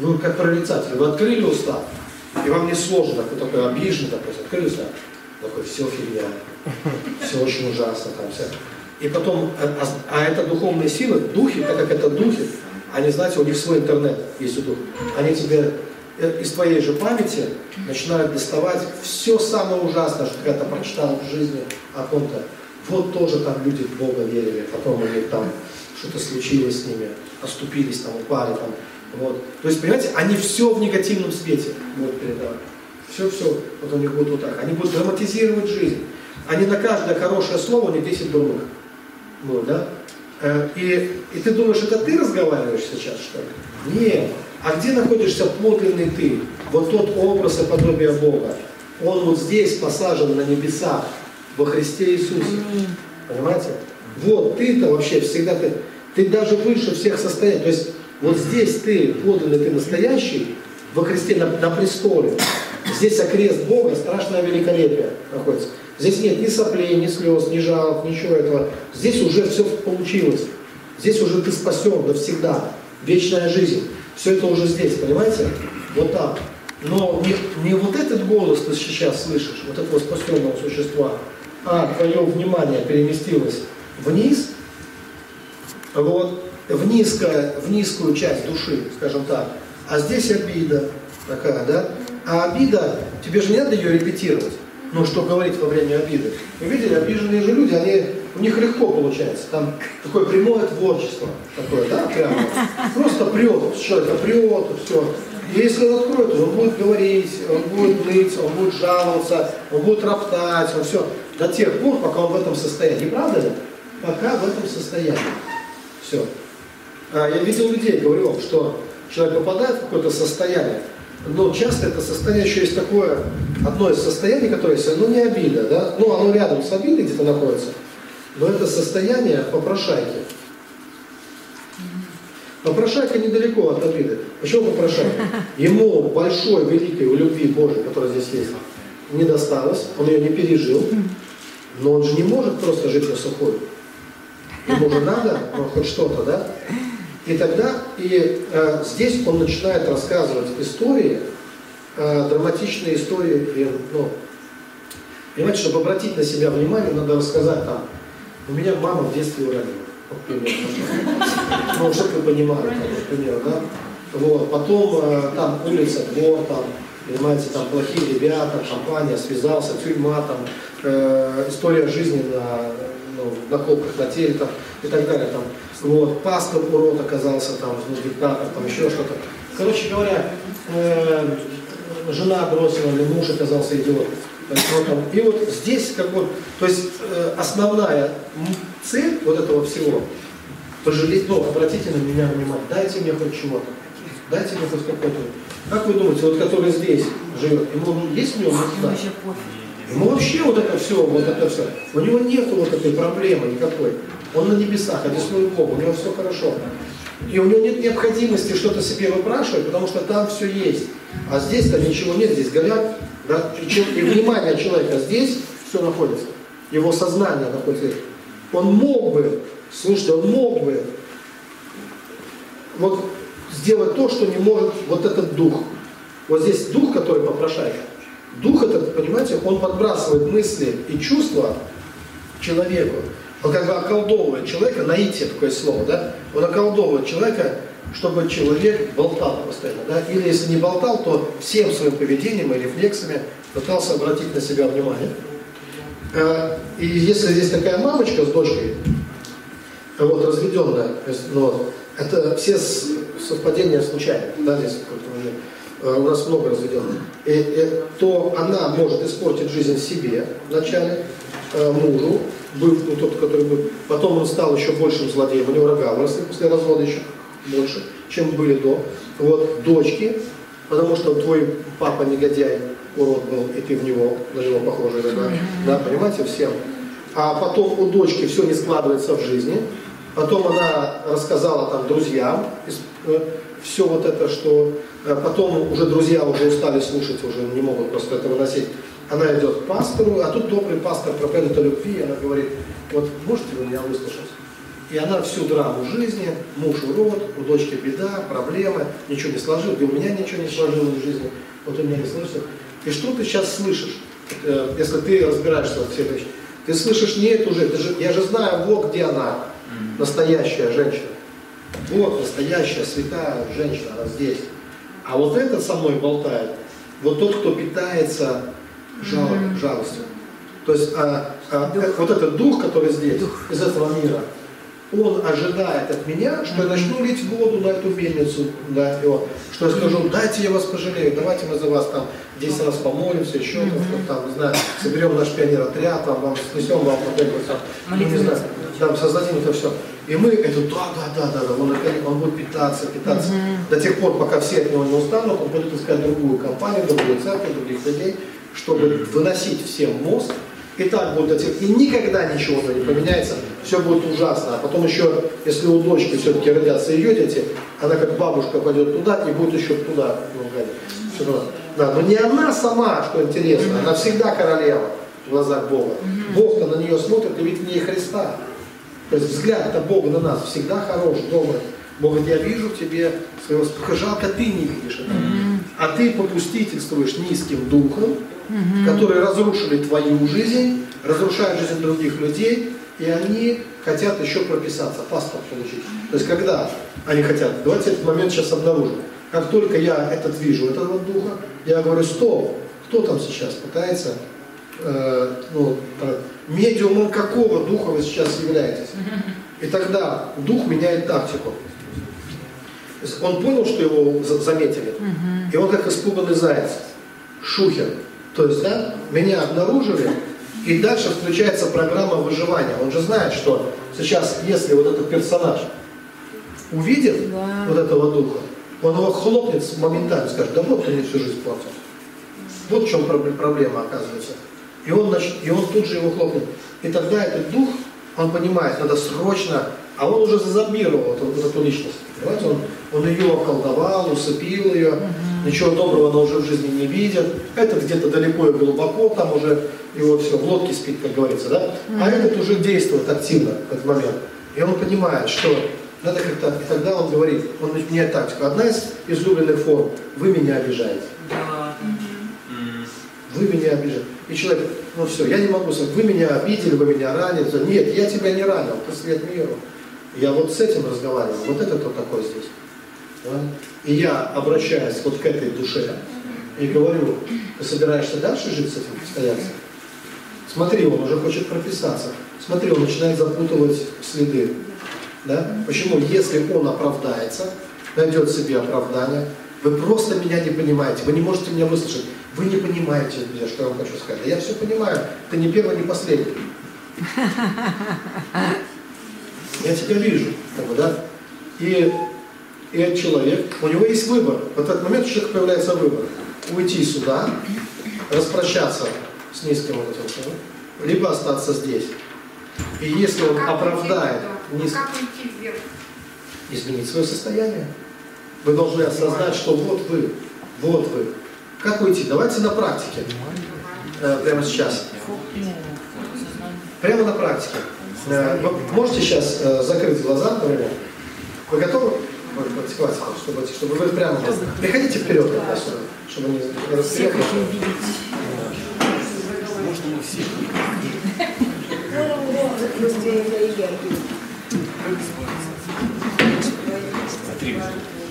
Вы как прорицатель, вы открыли уста, и вам не сложно, такой, такой обиженный такой, открыли уста, такой, все фигня, все очень ужасно, там все. И потом, а, а, а это духовные силы, духи, так как это духи, они, знаете, у них свой интернет есть у духов. Они тебе из твоей же памяти начинают доставать все самое ужасное, что когда-то прочитал в жизни о ком-то. Вот тоже там люди в Бога верили, потом у них там что-то случилось с ними, оступились, там, упали, там, вот. То есть, понимаете, они все в негативном свете будут передавать. Все-все, вот у них будет вот так. Они будут драматизировать жизнь. Они на каждое хорошее слово, у них 10 дурных. Вот, да? Э, и, и ты думаешь, это ты разговариваешь сейчас, что ли? Нет. А где находишься подлинный ты? Вот тот образ и подобие Бога. Он вот здесь посажен на небесах, во Христе Иисусе. Понимаете? Вот ты-то вообще всегда ты, ты даже выше всех состояний. То есть вот здесь ты подлинный, ты настоящий, во Христе на, на престоле. Здесь окрест Бога, страшное великолепие находится. Здесь нет ни соплей, ни слез, ни жалоб, ничего этого. Здесь уже все получилось. Здесь уже ты спасен навсегда. Вечная жизнь. Все это уже здесь, понимаете? Вот так. Но не, не вот этот голос ты сейчас слышишь, вот этого спасенного существа, а твое внимание переместилось вниз, вот, в, низкое, в низкую часть души, скажем так. А здесь обида такая, да? А обида, тебе же не надо ее репетировать. Ну, что говорить во время обиды. Вы видели, обиженные же люди, они, у них легко получается. Там такое прямое творчество, такое, да, прямо. Просто прет, человек прет, все. И если он откроет, он будет говорить, он будет ныть, он будет жаловаться, он будет роптать, он все. До тех пор, пока он в этом состоянии. Правда ли? Пока в этом состоянии. Все. А, я видел людей, говорю вам, что человек попадает в какое-то состояние, но часто это состояние еще есть такое, одно из состояний, которое есть, ну не обида, да, ну оно рядом с обидой где-то находится, но это состояние попрошайки. Попрошайка недалеко от обиды. Почему попрошайка? Ему большой, великой у любви Божией, которая здесь есть, не досталось, он ее не пережил, но он же не может просто жить на сухой. Ему же надо ну, хоть что-то, да? И тогда и э, здесь он начинает рассказывать истории, э, драматичные истории. Ну, понимаете, чтобы обратить на себя внимание, надо рассказать там, у меня мама в детстве уронила. Ну, чтобы вы понимали, там, например, да? Вот, потом э, там улица, двор, там, понимаете, там плохие ребята, компания, связался, тюрьма, там, э, история жизни на, ну, на копках, на теле, там, и так далее. Там, вот, пастор урод оказался там, ну, диктатор, там еще что-то. Короче говоря, э, жена бросила, или муж оказался идиотом. И вот здесь как бы, то есть э, основная цель вот этого всего, пожалеть, ну, обратите на меня внимание, дайте мне хоть чего-то, дайте мне хоть какой-то. Как вы думаете, вот который здесь живет, ему есть у него мечта? Ему вообще вот это все, вот это все, у него нет вот этой проблемы никакой. Он на небесах, одесную Богу, у него все хорошо. И у него нет необходимости что-то себе выпрашивать, потому что там все есть. А здесь-то ничего нет, здесь горят. Да? И, и внимание человека здесь все находится. Его сознание находится. Он мог бы, слушайте, он мог бы вот сделать то, что не может вот этот дух. Вот здесь дух, который попрошает. Дух этот, понимаете, он подбрасывает мысли и чувства человеку. Он как бы околдовывает человека, наитие такое слово, да? Он околдовывает человека, чтобы человек болтал постоянно, да? Или если не болтал, то всем своим поведением и рефлексами пытался обратить на себя внимание. Э, и если здесь такая мамочка с дочкой, вот, разведенная, ну, это все совпадения случайные, да, здесь э, у нас много разведенных, и, и, то она может испортить жизнь себе вначале, мужу, был ну, тот, который был. Потом он стал еще большим злодеем. У него рога выросли после развода еще больше, чем были до. Вот дочки, потому что твой папа негодяй, урод был, и ты в него, на него похожий рога. Да, понимаете, всем. А потом у дочки все не складывается в жизни. Потом она рассказала там друзьям э, все вот это, что э, потом уже друзья уже устали слушать, уже не могут просто это выносить. Она идет к пастору, а тут добрый пастор проповедует о любви, и она говорит, вот можете вы меня выслушать? И она всю драму жизни, муж урод, у дочки беда, проблемы, ничего не сложил, и у меня ничего не сложилось в жизни, вот у меня не сложилось. И что ты сейчас слышишь, э, если ты разбираешься в всех вещах? Ты слышишь не эту же, же, я же знаю, вот где она, настоящая женщина. Вот настоящая святая женщина, она здесь. А вот этот со мной болтает, вот тот, кто питается жал, жалостью. То есть а, а, вот этот дух, который здесь, дух. из этого мира, он ожидает от меня, что я начну лить воду на эту мельницу, да, его, что я скажу, дайте я вас пожалею, давайте мы за вас там 10 раз помолимся, еще mm-hmm. там, не знаю, соберем наш пионер-отряд, там, вам снесем вам вот это, там, ну, не знаю, там, создадим это все. И мы это, да, да, да, да, да, он, он будет питаться, питаться. Mm-hmm. До тех пор, пока все от него не устанут, он будет искать другую компанию, другую церковь, других людей, чтобы выносить всем мозг И так будет до тех, и никогда ничего не поменяется, все будет ужасно. А потом еще, если у дочки все-таки родятся ее дети, она как бабушка пойдет туда и будет еще туда. Ну, все туда. Да, но не она сама, что интересно, она всегда королева в глазах Бога. Бог-то на нее смотрит и видит в ней Христа. То есть взгляд-то Бога на нас всегда хорош, добрый. Бог говорит, я вижу в тебе своего только жалко ты не видишь это. А ты попустительствуешь низким духом, которые разрушили твою жизнь, разрушают жизнь других людей, и они хотят еще прописаться, паспорт получить. То есть когда они хотят, давайте этот момент сейчас обнаружим. Как только я этот вижу, этого духа, я говорю, стоп, кто там сейчас пытается, э, ну, медиумом какого духа вы сейчас являетесь? И тогда дух меняет тактику. Он понял, что его заметили, и он как испуганный заяц, шухер. То есть, да, меня обнаружили, и дальше включается программа выживания. Он же знает, что сейчас, если вот этот персонаж увидит да. вот этого духа, он его хлопнет моментально, скажет, да вот ты мне всю жизнь платил. Вот в чем проблема оказывается. И он, нач... и он тут же его хлопнет. И тогда этот дух, он понимает, надо срочно, а он уже зазомбировал эту, вот эту личность. Понимаете, он, он ее околдовал, усыпил ее, угу. Ничего доброго она уже в жизни не видит. Это где-то далеко и глубоко, там уже и вот все, в лодке спит, как говорится, да? А этот уже действует активно в этот момент. И он понимает, что надо как-то, и тогда он говорит, он меняет тактику. Одна из излюбленных форм, вы меня обижаете. Да. Вы меня обижаете. И человек, ну все, я не могу сказать, вы меня обидели, вы меня ранили. Нет, я тебя не ранил, ты свет миру. Я вот с этим разговаривал, вот это кто такой здесь. Да? И я обращаюсь вот к этой душе и говорю, ты собираешься дальше жить с этим постоянством? Смотри, он уже хочет прописаться. Смотри, он начинает запутывать следы. Да? Почему? Если он оправдается, найдет себе оправдание, вы просто меня не понимаете, вы не можете меня выслушать, вы не понимаете меня, что я вам хочу сказать. Да я все понимаю, ты не первый, не последний. *laughs* Я тебя вижу, как бы, да? И, и этот человек, у него есть выбор. В этот момент у человека появляется выбор. Уйти сюда, распрощаться с низким вот этим, либо остаться здесь. И если он а оправдает низ... как изменить свое состояние, вы должны осознать, что вот вы, вот вы. Как уйти? Давайте на практике. Э, прямо сейчас. Прямо на практике. Э, вы можете сейчас э, закрыть глаза, например? Вы готовы практиковать, чтобы, чтобы вы прямо... Приходите вперед, чтобы не расстрелять. Можно мы все.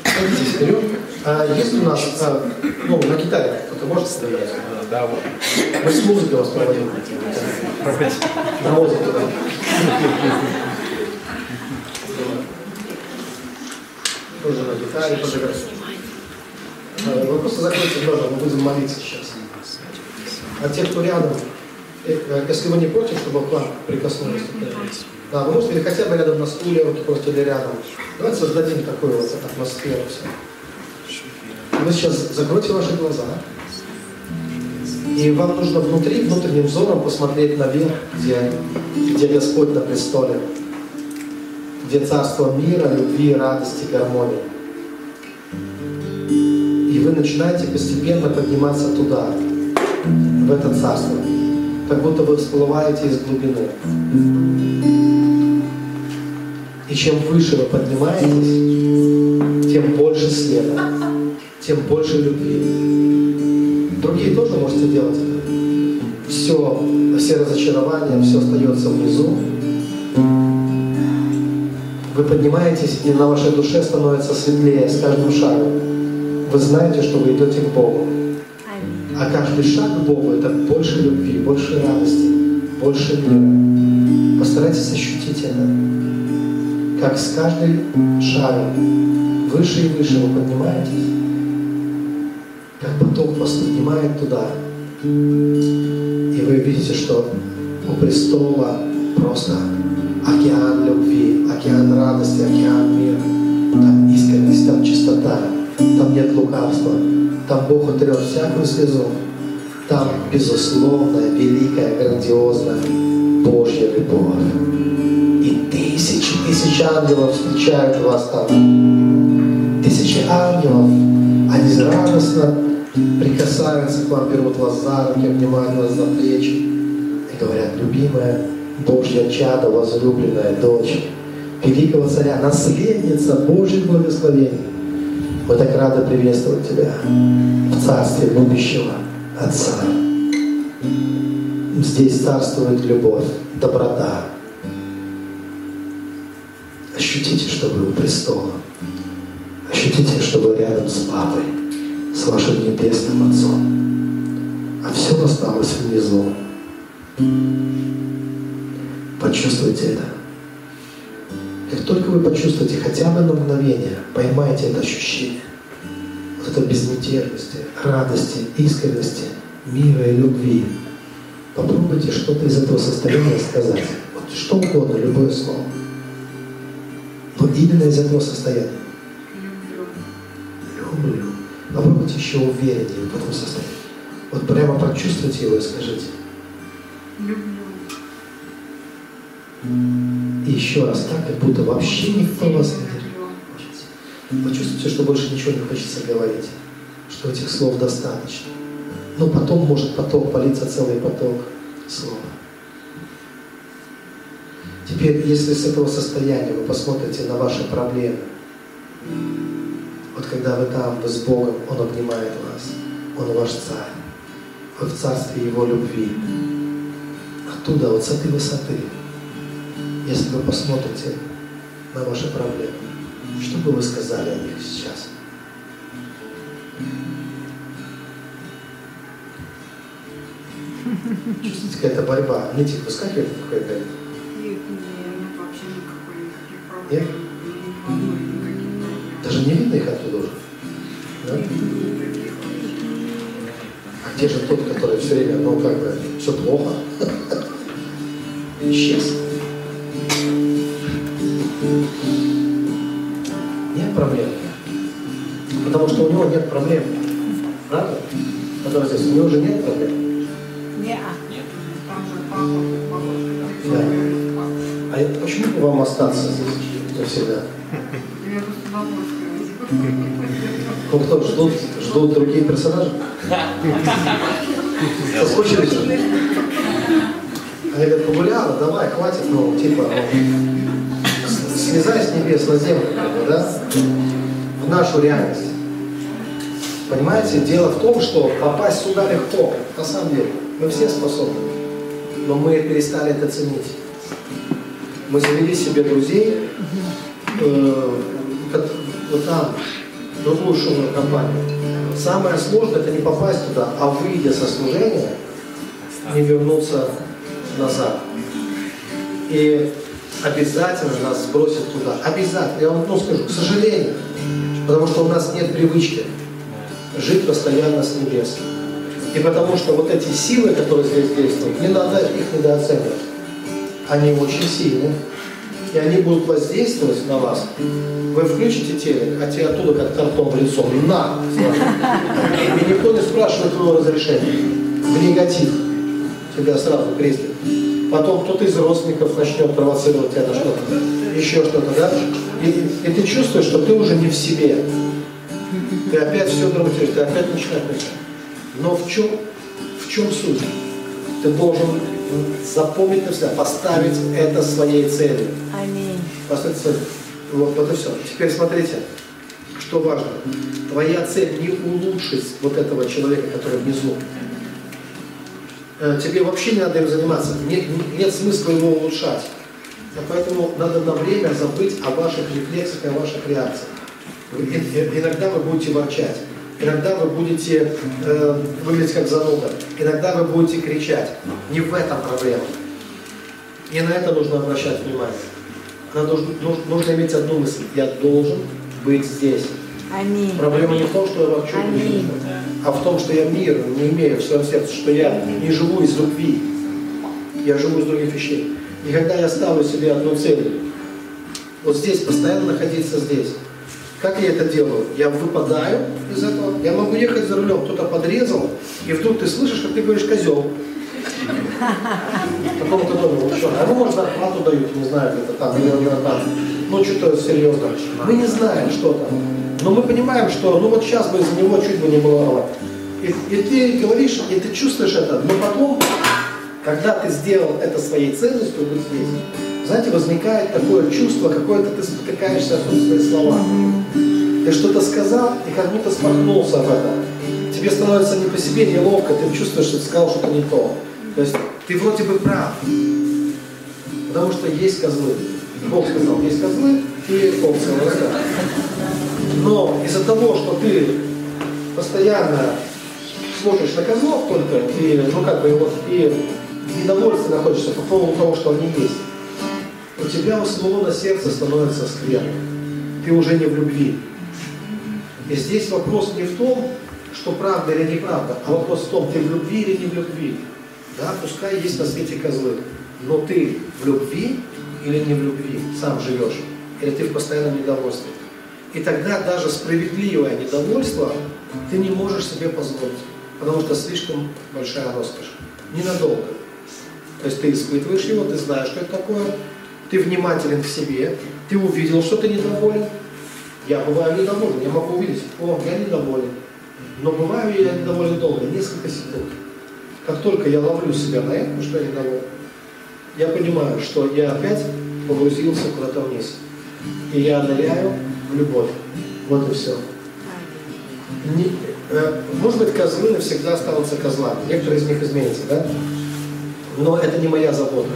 Садитесь вперед. А есть у нас, а, ну, на гитаре кто-то может стоять? Да, вот. Мы с музыкой вас проводим. На музыку, да. Тоже на гитаре подыграть. А, вы просто закройте глаза, мы будем молиться сейчас. А те, кто рядом, э, э, если вы не против, чтобы к вам прикоснулись, да, вы можете или хотя бы рядом на стуле, руки просто или рядом. Давайте создадим такую вот атмосферу. Все. Вы сейчас закройте ваши глаза. И вам нужно внутри, внутренним взором посмотреть наверх, где, где Господь на престоле, где царство мира, любви, радости, гармонии. И вы начинаете постепенно подниматься туда, в это царство, как будто вы всплываете из глубины. И чем выше вы поднимаетесь, тем больше света, тем больше любви. Другие тоже можете делать это. Все, все разочарования, все остается внизу. Вы поднимаетесь, и на вашей душе становится светлее с каждым шагом. Вы знаете, что вы идете к Богу. А каждый шаг к Богу – это больше любви, больше радости, больше мира. Постарайтесь ощутить это как с каждым шагом выше и выше вы поднимаетесь, как поток вас поднимает туда. И вы видите, что у престола просто океан любви, океан радости, океан мира. Там искренность, там чистота, там нет лукавства. Там Бог утрет всякую слезу. там безусловная, великая, грандиозная Божья любовь. И тысячи, тысячи ангелов встречают вас там. Тысячи ангелов, они радостно прикасаются к вам, берут вас за руки, обнимают вас за плечи и говорят, любимая Божья чада, возлюбленная дочь, великого царя, наследница Божьих благословений. Мы так рады приветствовать Тебя в царстве будущего Отца. Здесь царствует любовь, доброта. Ощутите, что вы у престола. Ощутите, что вы рядом с Папой, с вашим небесным Отцом. А все осталось внизу. Почувствуйте это. Как только вы почувствуете хотя бы на мгновение, поймайте это ощущение, вот это безмятежности, радости, искренности, мира и любви, попробуйте что-то из этого состояния сказать. Вот что угодно, любое слово. Но именно из этого состояния. Люблю. Попробуйте еще увереннее в этом состоянии. Вот прямо прочувствуйте его и скажите. Люблю. Еще раз так, как будто вообще никто вас не держит. Вы чувствуете, что больше ничего не хочется говорить, что этих слов достаточно. Но потом может поток политься целый поток слов. Теперь, если с этого состояния вы посмотрите на ваши проблемы, вот когда вы там, вы с Богом, Он обнимает вас, Он ваш царь, вы в царстве Его любви. Оттуда, вот с этой высоты, если вы посмотрите на ваши проблемы, что бы вы сказали о них сейчас? Чувствуете, какая-то борьба? Нитик выскакивает какая-то? Нет, нет, вообще никакой, никаких проблем. Нет? Даже не видно их оттуда уже? Да? А где же тот, который все время, ну как бы, все плохо? *laughs* Исчез. Нет проблем. Потому что у него нет проблем. Правда? Потому что здесь у него же нет проблем. Нет. Папа, бабушка, Да. А это почему вам остаться здесь навсегда? Ну кто, ждут, ждут другие персонажи? *laughs* Соскучились? Они говорят, погуляла, давай, хватит, ну, типа, ну, с- слезай с небес на землю, да, в нашу реальность. Понимаете, дело в том, что попасть сюда легко, на самом деле. Мы все способны. Но мы перестали это ценить. Мы завели себе друзей, э, вот там, другую шумную компанию. Самое сложное это не попасть туда, а выйдя со служения, не вернуться назад. И обязательно нас сбросят туда. Обязательно. Я вам ну, скажу, к сожалению. Потому что у нас нет привычки жить постоянно с небес. И потому что вот эти силы, которые здесь действуют, не надо их недооценивать. Они очень сильны. И они будут воздействовать на вас. Вы включите телек, а тебе оттуда как картон в лицо. На! И никто не спрашивает твоего разрешения. В негатив. Тебя сразу крестит. Потом кто-то из родственников начнет провоцировать тебя на что-то. Еще что-то, да? И, и ты чувствуешь, что ты уже не в себе. Ты опять все драматизируешь, ты опять начинаешь кричать. Но в чем, в чем суть? Ты должен запомнить на себя, поставить это своей целью. Аминь. Поставить цель. Вот, вот и все. Теперь смотрите, что важно. Твоя цель не улучшить вот этого человека, который внизу. Э, Тебе вообще не надо им заниматься. Нет, нет смысла его улучшать. Поэтому надо на время забыть о ваших рефлексах и о ваших реакциях. И- и- Иногда вы будете ворчать. Иногда вы будете э, выглядеть как зануда. Иногда вы будете кричать. Не в этом проблема. Не на это нужно обращать внимание. Она должен- нуж- нужно иметь одну мысль. Я должен быть здесь. Аминь. Проблема не в том, что я ворчу, Аминь. А в том, что я мир не имею в своем сердце, что я не живу из любви. Я живу из других вещей. И когда я ставлю себе одну цель, вот здесь, постоянно находиться здесь, Как я это делаю? Я выпадаю из этого. Я могу ехать за рулем, кто-то подрезал, и вдруг ты слышишь, как ты говоришь козел. Какому-то дому. Что? А ему, может, зарплату дают, не знаю, где-то там, или там. Ну, что-то серьезно. Мы не знаем, что там. Но мы понимаем, что, ну, вот сейчас бы из-за него чуть бы не было. И, и ты говоришь, и ты чувствуешь это, но потом, когда ты сделал это своей ценностью быть здесь, знаете, возникает такое чувство, какое-то ты спотыкаешься о свои слова. Ты что-то сказал и как будто споткнулся в этом. Тебе становится не по себе неловко, ты чувствуешь, что ты сказал что-то не то. То есть ты вроде бы прав, потому что есть козлы. Бог сказал, есть козлы и овцы. Но из-за того, что ты постоянно смотришь на козлов только, и, ну как бы вот, и в недовольстве находишься по поводу того, что они есть, у тебя у самого на сердце становится скверно. Ты уже не в любви. И здесь вопрос не в том, что правда или неправда, а вопрос в том, ты в любви или не в любви. Да, пускай есть на свете козлы, но ты в любви или не в любви сам живешь, или ты в постоянном недовольстве. И тогда даже справедливое недовольство ты не можешь себе позволить, потому что слишком большая роскошь. Ненадолго. То есть ты испытываешь его, ты знаешь, что это такое, ты внимателен к себе, ты увидел, что ты недоволен. Я бываю недоволен, я могу увидеть, о, я недоволен. Но бываю я недоволен долго, несколько секунд. Как только я ловлю себя на этом, что я недоволен, я понимаю, что я опять погрузился куда-то вниз. И я ныряю в любовь. Вот и все. Не, э, может быть, козлы навсегда останутся козлами. Некоторые из них изменятся, да? Но это не моя забота.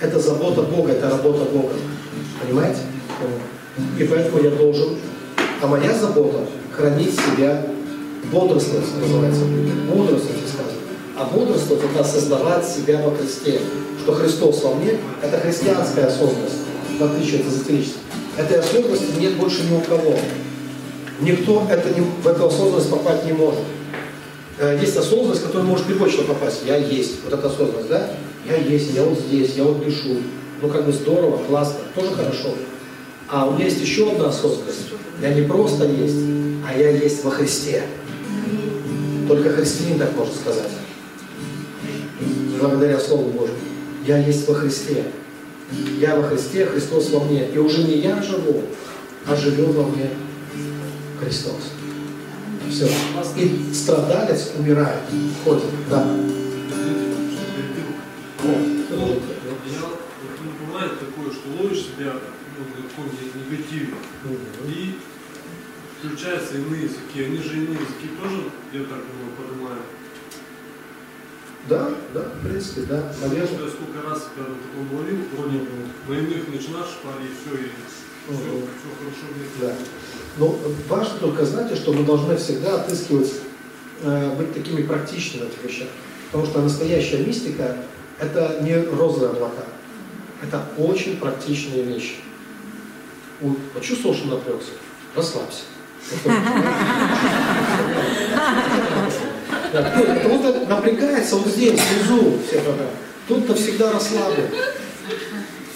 Это забота Бога, это работа Бога. Понимаете? И поэтому я должен... А моя забота – хранить себя, бодрствовать называется. Бодрствовать сказано. А бодрствовать – это осознавать себя во Христе. Что Христос во мне – это христианская осознанность, в отличие от эзотерической. Этой осознанности нет больше ни у кого. Никто это не, в эту осознанность попасть не может. Э, есть осознанность, которая может любой человек попасть. Я есть. Вот эта осознанность, да? Я есть, я вот здесь, я вот дышу. Ну, как бы здорово, классно, тоже хорошо. А у меня есть еще одна осознанность. Я не просто есть, а я есть во Христе. Только христианин так может сказать. Благодаря Слову Божьему. Я есть во Христе. Я во Христе, Христос во мне. И уже не я живу, а живет во мне Христос. Все. И страдалец умирает, ходит. Да. Бывает такое, что ловишь себя ну, в каком-то негативе, и включаются иные языки. Они же иные языки тоже, я так думаю, понимаю. Да, да, в принципе, да, наверное. Я сколько раз таком ловил, вроде иных начинаешь парить, и все, и все, все хорошо мне. Да. Но важно только знать, что мы должны всегда отыскивать, э, быть такими практичными в этих вещах. Потому что настоящая мистика – это не розовые облака. Это очень практичные вещи. У- Почувствовал, что напрягся? Расслабься. *laughs* Да, Кто-то напрягается вот здесь, внизу, все программы. Кто-то всегда расслаблен.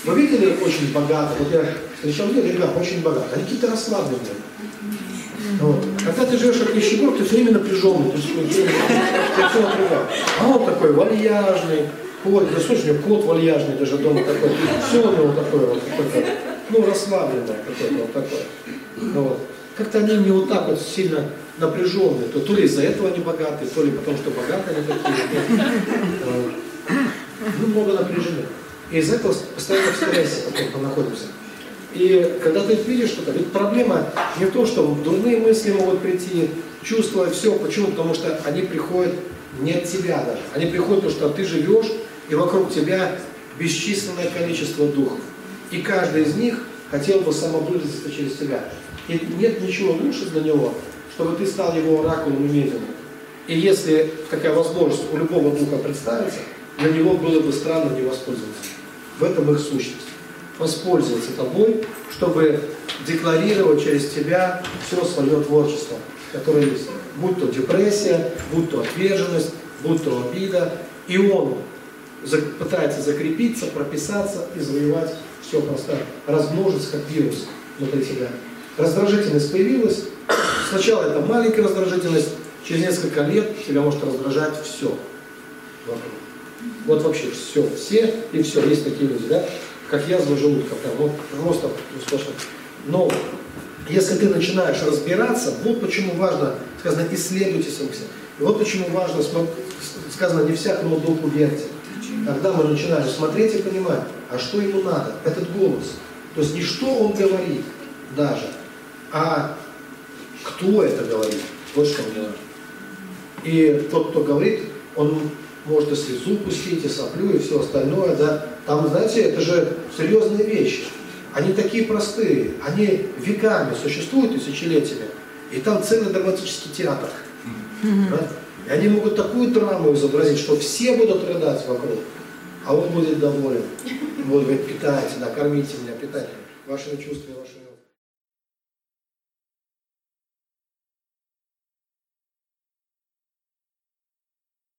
Вы видели очень богато, вот я встречал людей, ребят, очень богато, они какие-то расслабленные. Вот. Когда ты живешь как нищеброд, ты все время напряженный, ты все время тебя все. А он такой вальяжный, кот, да слушай, у него кот вальяжный даже дома такой, все у него такое вот, какое-то, ну, расслабленное какое-то вот такое. Вот. Как-то они не вот так вот сильно напряженные, то, то ли из-за этого они богатые, то ли потому, что богатые они такие. Вот. Ну, много напряжены. И из этого постоянно в стрессе потом находимся. И когда ты видишь что-то, ведь проблема не в том, что дурные мысли могут прийти, чувства, все. Почему? Потому что они приходят не от тебя даже. Они приходят, потому что ты живешь, и вокруг тебя бесчисленное количество духов. И каждый из них хотел бы самовыразиться через тебя. И нет ничего лучше для него, чтобы ты стал его оракулом и. И если такая возможность у любого духа представится, для него было бы странно не воспользоваться. В этом их сущность. Воспользоваться тобой, чтобы декларировать через тебя все свое творчество, которое есть. Будь то депрессия, будь то отверженность, будь то обида. И он пытается закрепиться, прописаться и завоевать все просто, размножиться как вирус внутри тебя. Раздражительность появилась. Сначала это маленькая раздражительность, через несколько лет тебя может раздражать все. Вот вообще все, все и все. Есть такие люди, да? Как язва желудка, прям вот просто сплошно. Но если ты начинаешь разбираться, вот почему важно, сказано, исследуйте самих себя. Вот почему важно, сказано, не всяк, но дух верьте. Когда мы начинаем смотреть и понимать, а что ему надо, этот голос. То есть не что он говорит даже, а кто это говорит. Вот что мне важно. И тот, кто говорит, он может и слезу пустить, и соплю, и все остальное, да. Там, знаете, это же серьезные вещи. Они такие простые, они веками существуют, тысячелетиями. И там целый драматический театр. Да? И они могут такую драму изобразить, что все будут рыдать вокруг, а он будет доволен. Вот, говорит, питайте, да, кормите меня, питайте вашими чувствами, вашими